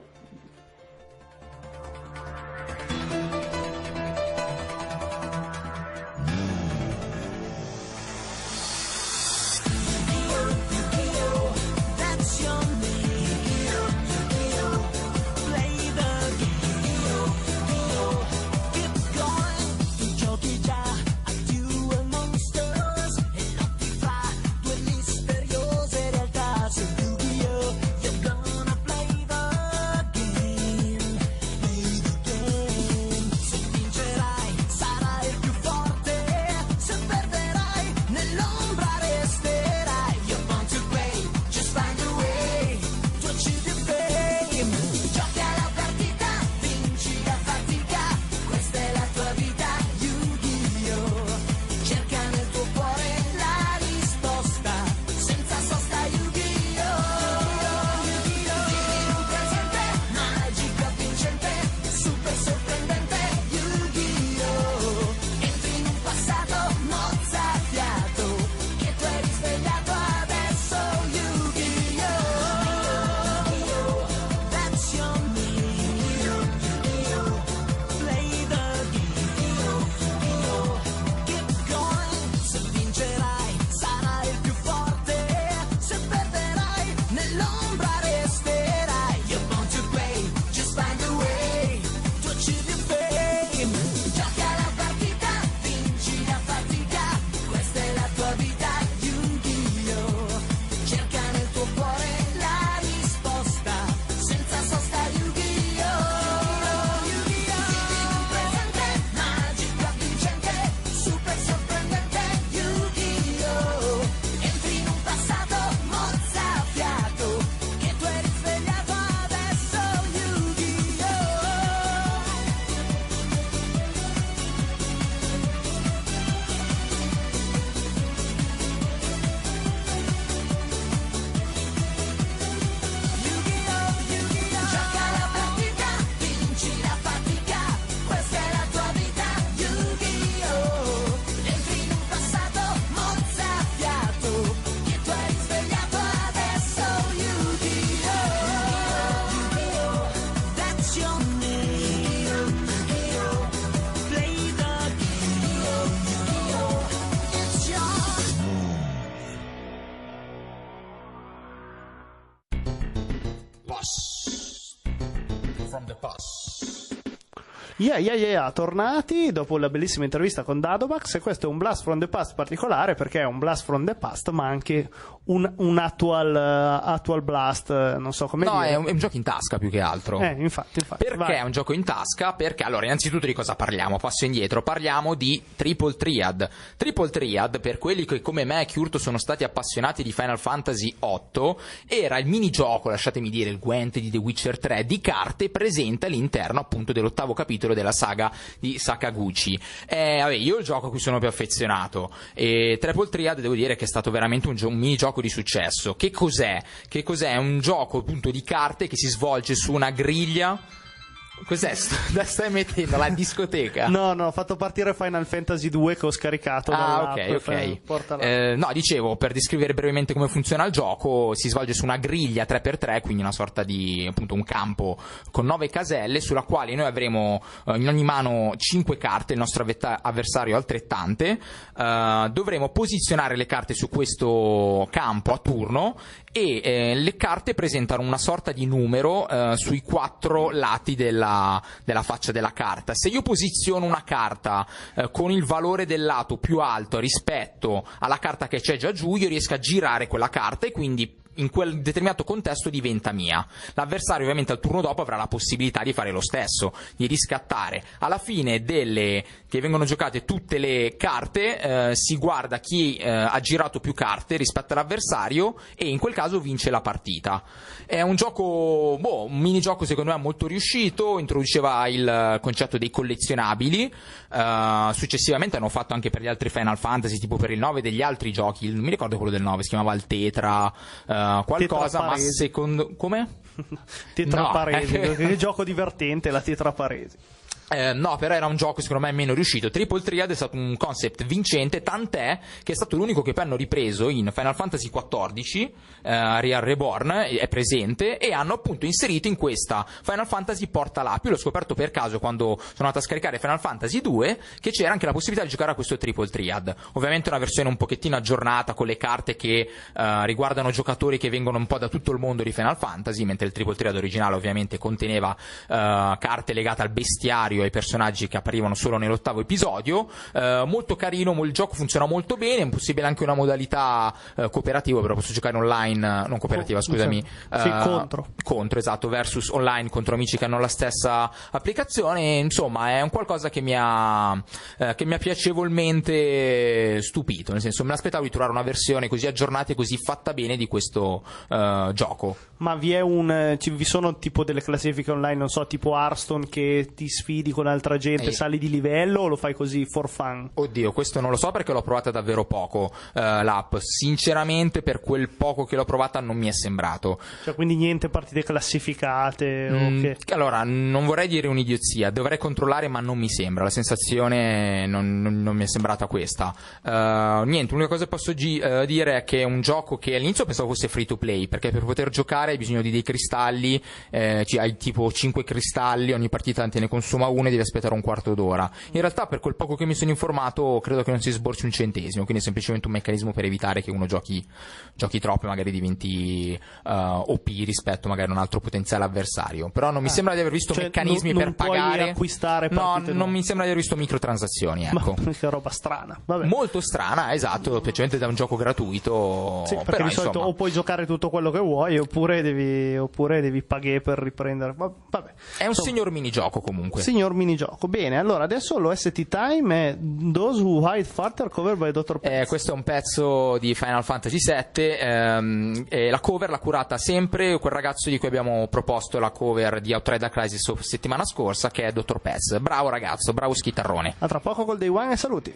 S1: Yeah, yeah, yeah, tornati dopo la bellissima intervista con Dadobax. E questo è un Blast from the Past particolare perché è un Blast from the Past ma anche un, un actual, eh, actual Blast, eh, non so come
S2: No,
S1: dire.
S2: è un, è un gioco in tasca più che altro.
S1: Eh, infatti, infatti.
S2: Perché
S1: vai.
S2: è un gioco in tasca? Perché allora, innanzitutto di cosa parliamo? Passo indietro, parliamo di Triple Triad. Triple Triad, per quelli che come me e Chiurto sono stati appassionati di Final Fantasy VIII, era il minigioco, lasciatemi dire, il Gwent di The Witcher 3 di carte presente all'interno appunto dell'ottavo capitolo della saga di Sakaguchi. Eh, vabbè, io il gioco a cui sono più affezionato e Triple Triad devo dire che è stato veramente un, gio- un minigioco di successo. Che cos'è? Che cos'è? È un gioco appunto di carte che si svolge su una griglia. Cos'è? St- la stai mettendo la discoteca?
S1: No, no, ho fatto partire Final Fantasy 2 che ho scaricato
S2: Ah, ok, ok.
S1: portala.
S2: Eh, no, dicevo, per descrivere brevemente come funziona il gioco, si svolge su una griglia 3x3, quindi una sorta di, appunto, un campo con nove caselle, sulla quale noi avremo eh, in ogni mano 5 carte, il nostro avvetta- avversario altrettante, eh, dovremo posizionare le carte su questo campo a turno e eh, le carte presentano una sorta di numero eh, sui quattro lati della, della faccia della carta. Se io posiziono una carta eh, con il valore del lato più alto rispetto alla carta che c'è già giù, io riesco a girare quella carta e quindi in quel determinato contesto diventa mia. L'avversario ovviamente al turno dopo avrà la possibilità di fare lo stesso, di riscattare. Alla fine delle che vengono giocate tutte le carte, eh, si guarda chi eh, ha girato più carte rispetto all'avversario e in quel caso vince la partita. È un gioco, boh, un minigioco secondo me molto riuscito, introduceva il concetto dei collezionabili, eh, successivamente hanno fatto anche per gli altri Final Fantasy, tipo per il 9 degli altri giochi, non mi ricordo quello del 9, si chiamava il Tetra, eh, eh, qualcosa, ma secondo... come?
S1: Tetraparesi,
S2: No.
S1: che gioco divertente la Tetraparesi.
S2: Eh, no, però era un gioco secondo me meno riuscito. Triple Triad è stato un concept vincente, tant'è che è stato l'unico che poi hanno ripreso in Final Fantasy XIV, eh, Real Reborn, è presente, e hanno appunto inserito in questa Final Fantasy Portal Up. Io l'ho scoperto per caso quando sono andato a scaricare Final Fantasy 2, che c'era anche la possibilità di giocare a questo Triple Triad. Ovviamente una versione un pochettino aggiornata con le carte che eh, riguardano giocatori che vengono un po' da tutto il mondo di Final Fantasy, mentre il Triple Triad originale ovviamente conteneva eh, carte legate al bestiario e ai personaggi che apparivano solo nell'ottavo episodio. Eh, molto carino, il gioco funziona molto bene, è possibile anche una modalità eh, cooperativa, però posso giocare online, non cooperativa,
S1: Co-
S2: scusami.
S1: sì,
S2: eh,
S1: contro.
S2: Contro, esatto, versus online contro amici che hanno la stessa applicazione. Insomma, è un qualcosa che mi ha, eh, che mi ha piacevolmente stupito. Nel senso, me l'aspettavo di trovare una versione così aggiornata e così fatta bene di questo eh, gioco.
S1: Ma vi è un. eh, ci- vi sono tipo delle classifiche online, non so, tipo Hearthstone che ti sfidi con altra gente,
S2: Ehi.
S1: sali di livello o lo fai così for fun?
S2: Oddio, questo non lo so perché l'ho provata davvero poco eh, l'app. Sinceramente, per quel poco che l'ho provata, non mi è sembrato.
S1: Cioè, quindi niente partite classificate
S2: Mm,
S1: che.
S2: Allora, non vorrei dire un'idiozia, dovrei controllare, ma non mi sembra. La sensazione non, non- non mi è sembrata questa. Eh, niente, l'unica cosa che posso gi- eh, dire è che è un gioco che all'inizio pensavo fosse free to play, perché per poter giocare hai bisogno di dei cristalli, eh, hai tipo 5 cristalli, ogni partita te ne consuma uno e devi aspettare un quarto d'ora. In realtà, per quel poco che mi sono informato, credo che non si sborci un centesimo, quindi è semplicemente un meccanismo per evitare che uno giochi, giochi troppo e magari diventi eh, OP rispetto magari a un altro potenziale avversario. Però non mi
S1: Ah.
S2: sembra di aver visto
S1: Cioè,
S2: meccanismi
S1: non-
S2: per
S1: non
S2: pagare.
S1: acquistare
S2: no, non
S1: nuove.
S2: mi sembra di aver visto microtransazioni,
S1: Ma
S2: ecco.
S1: che roba strana. Vabbè.
S2: Molto strana, esatto, specialmente da un gioco gratuito.
S1: Sì, perché
S2: però,
S1: di solito
S2: insomma,
S1: o puoi giocare tutto quello che vuoi oppure devi, oppure devi pagare per riprendere. Va- Vabbè.
S2: è un signor minigioco comunque.
S1: Signor minigioco. Bene, allora adesso l'OST Time è Those Who Hide Farther cover by Dr. Pets.
S2: Eh, questo è un pezzo di Final Fantasy VII. ehm, la cover l'ha curata sempre quel ragazzo di cui abbiamo proposto la cover di Outrider Crisis settimana scorsa, che è Dr. Pez. Bravo ragazzo, bravo schitarrone.
S1: A tra poco col Day One e saluti.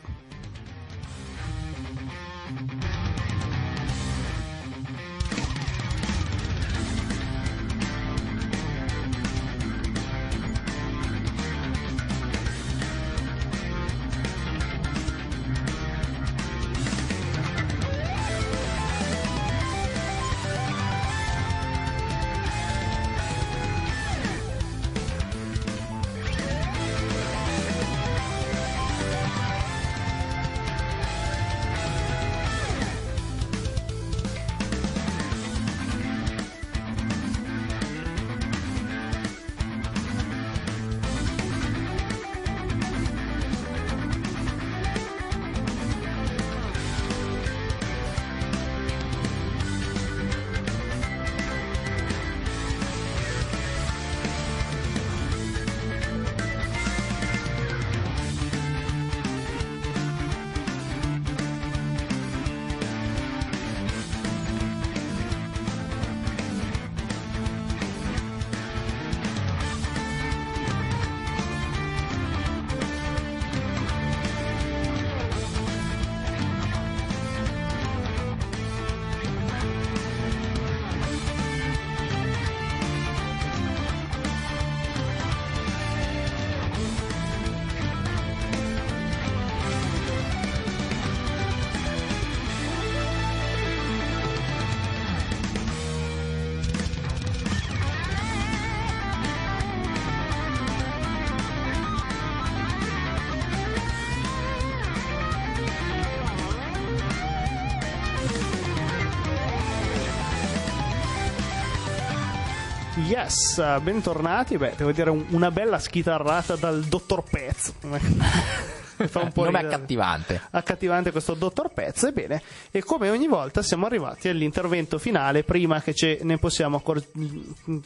S1: Yes, eh, bentornati. Beh, devo dire un- una bella schitarrata dal dottor Pez. Mi fa un po'
S2: nome è
S1: ridere.
S2: accattivante.
S1: accattivante questo dottor Pez. Ebbene, e come ogni volta siamo arrivati all'intervento finale prima che ce ne possiamo accor-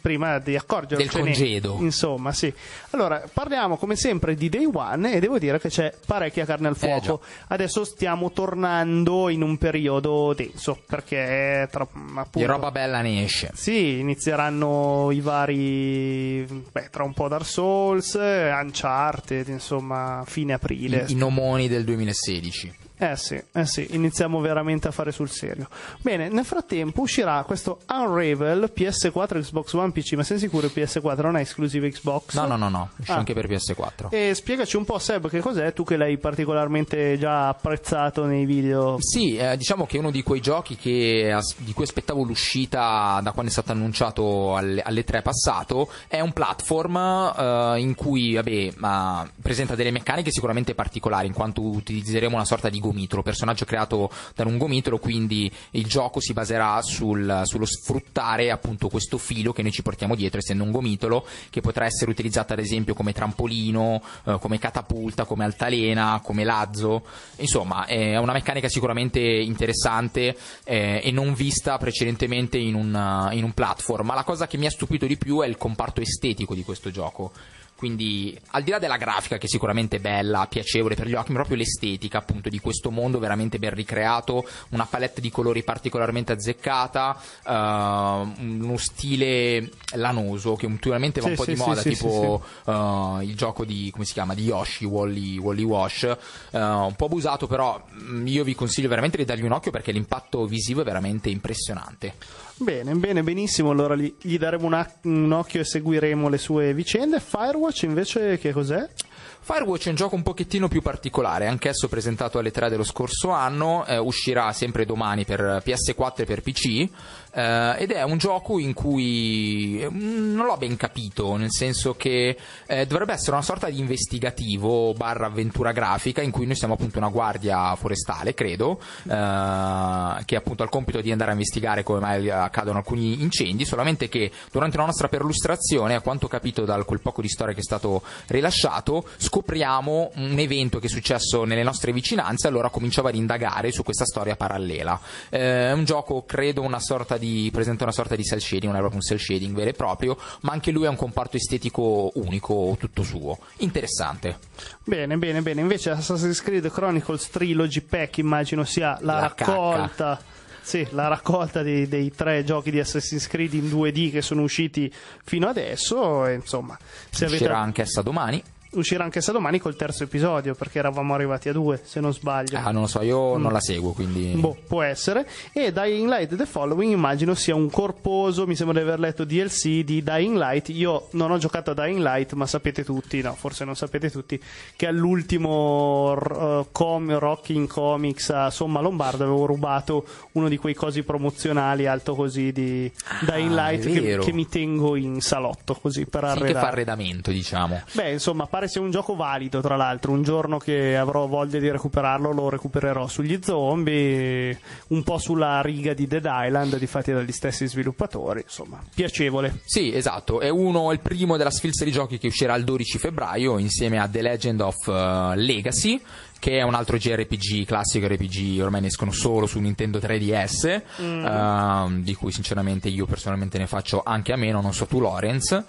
S1: prima di accorgere
S2: Del congedo.
S1: Insomma, sì. Allora, parliamo come sempre di Day One e devo dire che c'è parecchia carne al
S2: Eh,
S1: fuoco. Adesso stiamo tornando in un periodo denso perché tra, appunto,
S2: Di roba bella ne esce.
S1: sì, inizieranno i vari. Beh, tra un po' Dark Souls, Uncharted, insomma, fine aprile.
S2: I, i nomoni del 2016.
S1: Eh sì, eh sì, iniziamo veramente a fare sul serio. Bene, nel frattempo uscirà questo Unravel PS4, Xbox One, PC, ma sei sicuro che PS4 non è esclusiva Xbox?
S2: No, no, no, no, uscì
S1: Ah.
S2: anche per PS4.
S1: E spiegaci un po', Seb, che cos'è, tu che l'hai particolarmente già apprezzato nei video.
S2: Sì, eh, diciamo che è uno di quei giochi che, di cui aspettavo l'uscita da quando è stato annunciato alle, alle 3 passato. È un platform eh, in cui vabbè, ma presenta delle meccaniche sicuramente particolari, in quanto utilizzeremo una sorta di gomitolo, personaggio creato da un gomitolo, quindi il gioco si baserà sul- sullo sfruttare appunto questo filo che noi ci portiamo dietro, essendo un gomitolo, che potrà essere utilizzato ad esempio come trampolino, eh, come catapulta, come altalena, come lazzo. Insomma, è una meccanica sicuramente interessante eh, e non vista precedentemente in un, in un platform. Ma la cosa che mi ha stupito di più è il comparto estetico di questo gioco. Quindi, al di là della grafica, che è sicuramente bella, piacevole per gli occhi, ma proprio l'estetica appunto di questo mondo veramente ben ricreato, una palette di colori particolarmente azzeccata, eh, uno stile lanoso che ultimamente va
S1: Sì,
S2: un po'
S1: sì,
S2: di moda,
S1: sì,
S2: tipo eh, il gioco di come si chiama di Yoshi Wally, Wally Wash. Eh, un po' abusato però mm, io vi consiglio veramente di dargli un occhio perché l'impatto visivo è veramente impressionante
S1: Bene, bene, benissimo. Allora gli, gli daremo un, ac- un occhio e seguiremo le sue vicende. Firewatch invece che cos'è?
S2: Firewatch è un gioco un pochettino più particolare, anch'esso presentato alle 3 dello scorso anno, eh, uscirà sempre domani per PS4 e per PC eh, ed è un gioco in cui eh, non l'ho ben capito, nel senso che eh, dovrebbe essere una sorta di investigativo barra avventura grafica in cui noi siamo appunto una guardia forestale, credo, eh, che appunto ha il compito di andare a investigare come mai accadono alcuni incendi, solamente che durante la nostra perlustrazione, a quanto ho capito da quel poco di storia che è stato rilasciato, scopriamo un evento che è successo nelle nostre vicinanze, allora cominciavo ad indagare su questa storia parallela. Eh, È un gioco, credo, una sorta di presenta una sorta di cell shading, non è proprio un cell shading vero e proprio, ma anche lui ha un comparto estetico unico, tutto suo. Interessante.
S1: Bene, bene, bene. Invece Assassin's Creed Chronicles Trilogy Pack immagino sia la,
S2: La
S1: raccolta. Sì, la raccolta dei, dei tre giochi di Assassin's Creed in 2D che sono usciti fino adesso. E, insomma, se avete
S2: Uscirà anch'essa domani.
S1: Uscirà anche sta domani col terzo episodio perché eravamo arrivati a due se non sbaglio
S2: Ah, non lo so, io
S1: Mm.
S2: non la seguo, quindi...
S1: Boh, può essere. E Dying Light The Following immagino sia un corposo, mi sembra di aver letto DLC di Dying Light. Io non ho giocato a Dying Light, ma sapete tutti, no, forse non sapete tutti, che all'ultimo uh, com- Rocking Comics a Somma Lombardo avevo rubato uno di quei cosi promozionali alto così di Dying Light
S2: Ah, è
S1: che, che mi tengo in salotto così per
S2: Sì, che fa arredamento, diciamo.
S1: Beh, insomma, pare sia un gioco valido, tra l'altro. Un giorno che avrò voglia di recuperarlo, lo recupererò sugli zombie, un po' sulla riga di Dead Island, di fatti dagli stessi sviluppatori. Insomma, piacevole.
S2: Sì, esatto, è uno, il primo della sfilza di giochi che uscirà il 12 febbraio insieme a The Legend of eh, Legacy, che è un altro JRPG classico RPG, ormai ne escono solo su Nintendo 3DS, ehm, di cui sinceramente io personalmente ne faccio anche a meno, non so tu Lorenz.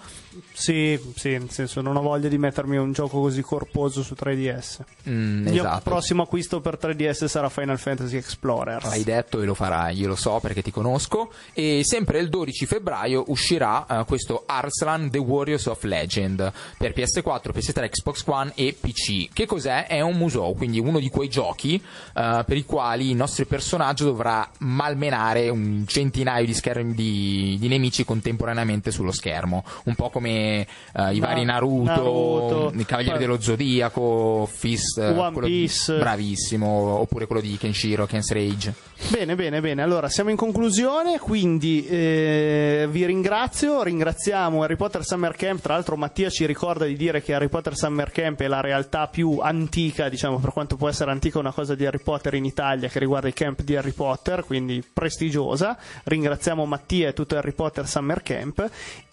S1: Sì, sì, nel senso, non ho voglia di mettermi un gioco così corposo su 3DS.
S2: Mm,
S1: Il mio
S2: esatto.
S1: prossimo acquisto per 3DS sarà Final Fantasy Explorer.
S2: L'hai detto e lo farai, io lo so perché ti conosco. E sempre il 12 febbraio uscirà eh, questo Arslan The Warriors of Legend per PS4, PS3, Xbox One e PC. Che cos'è? È un musou, quindi uno di quei giochi eh, per i quali il nostro personaggio dovrà malmenare un centinaio di, schermi, di, di nemici contemporaneamente sullo schermo. Un po' come eh, i
S1: Ma-
S2: vari Naruto,
S1: Naruto,
S2: i Cavalieri
S1: poi-
S2: dello Zodiaco, Fist, eh,
S1: One
S2: quello di-
S1: Piece.
S2: bravissimo, oppure quello di Kenshiro, Ken's Rage.
S1: Bene, bene, bene. Allora, siamo in conclusione, quindi eh, vi ringrazio, ringraziamo Harry Potter Summer Camp. Tra l'altro Mattia ci ricorda di dire che Harry Potter Summer Camp è la realtà più antica, diciamo, per quanto può essere antica una cosa di Harry Potter in Italia che riguarda i camp di Harry Potter, quindi prestigiosa. Ringraziamo Mattia e tutto Harry Potter Summer Camp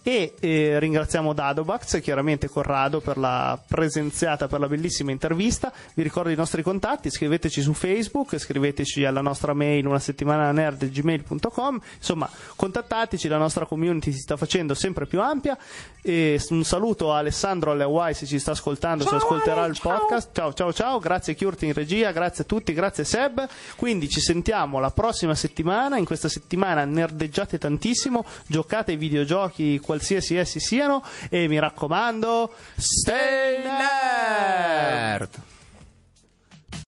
S1: e eh, ringraziamo Dadobax e chiaramente Corrado per la presenziata, per la bellissima intervista. Vi ricordo i nostri contatti, scriveteci su Facebook, scriveteci alla nostra mail una settimana nerd gmail.com, insomma contattateci, la nostra community si sta facendo sempre più ampia. E un saluto a Alessandro alle Hawaii se ci sta ascoltando, se ascolterà il podcast. Ciao ciao ciao, grazie Chiurti in regia, grazie a tutti, grazie Seb. Quindi ci sentiamo la prossima settimana, in questa settimana nerdeggiate tantissimo, giocate ai videogiochi qualsiasi essi siano e mi raccomando, stay
S2: nerd!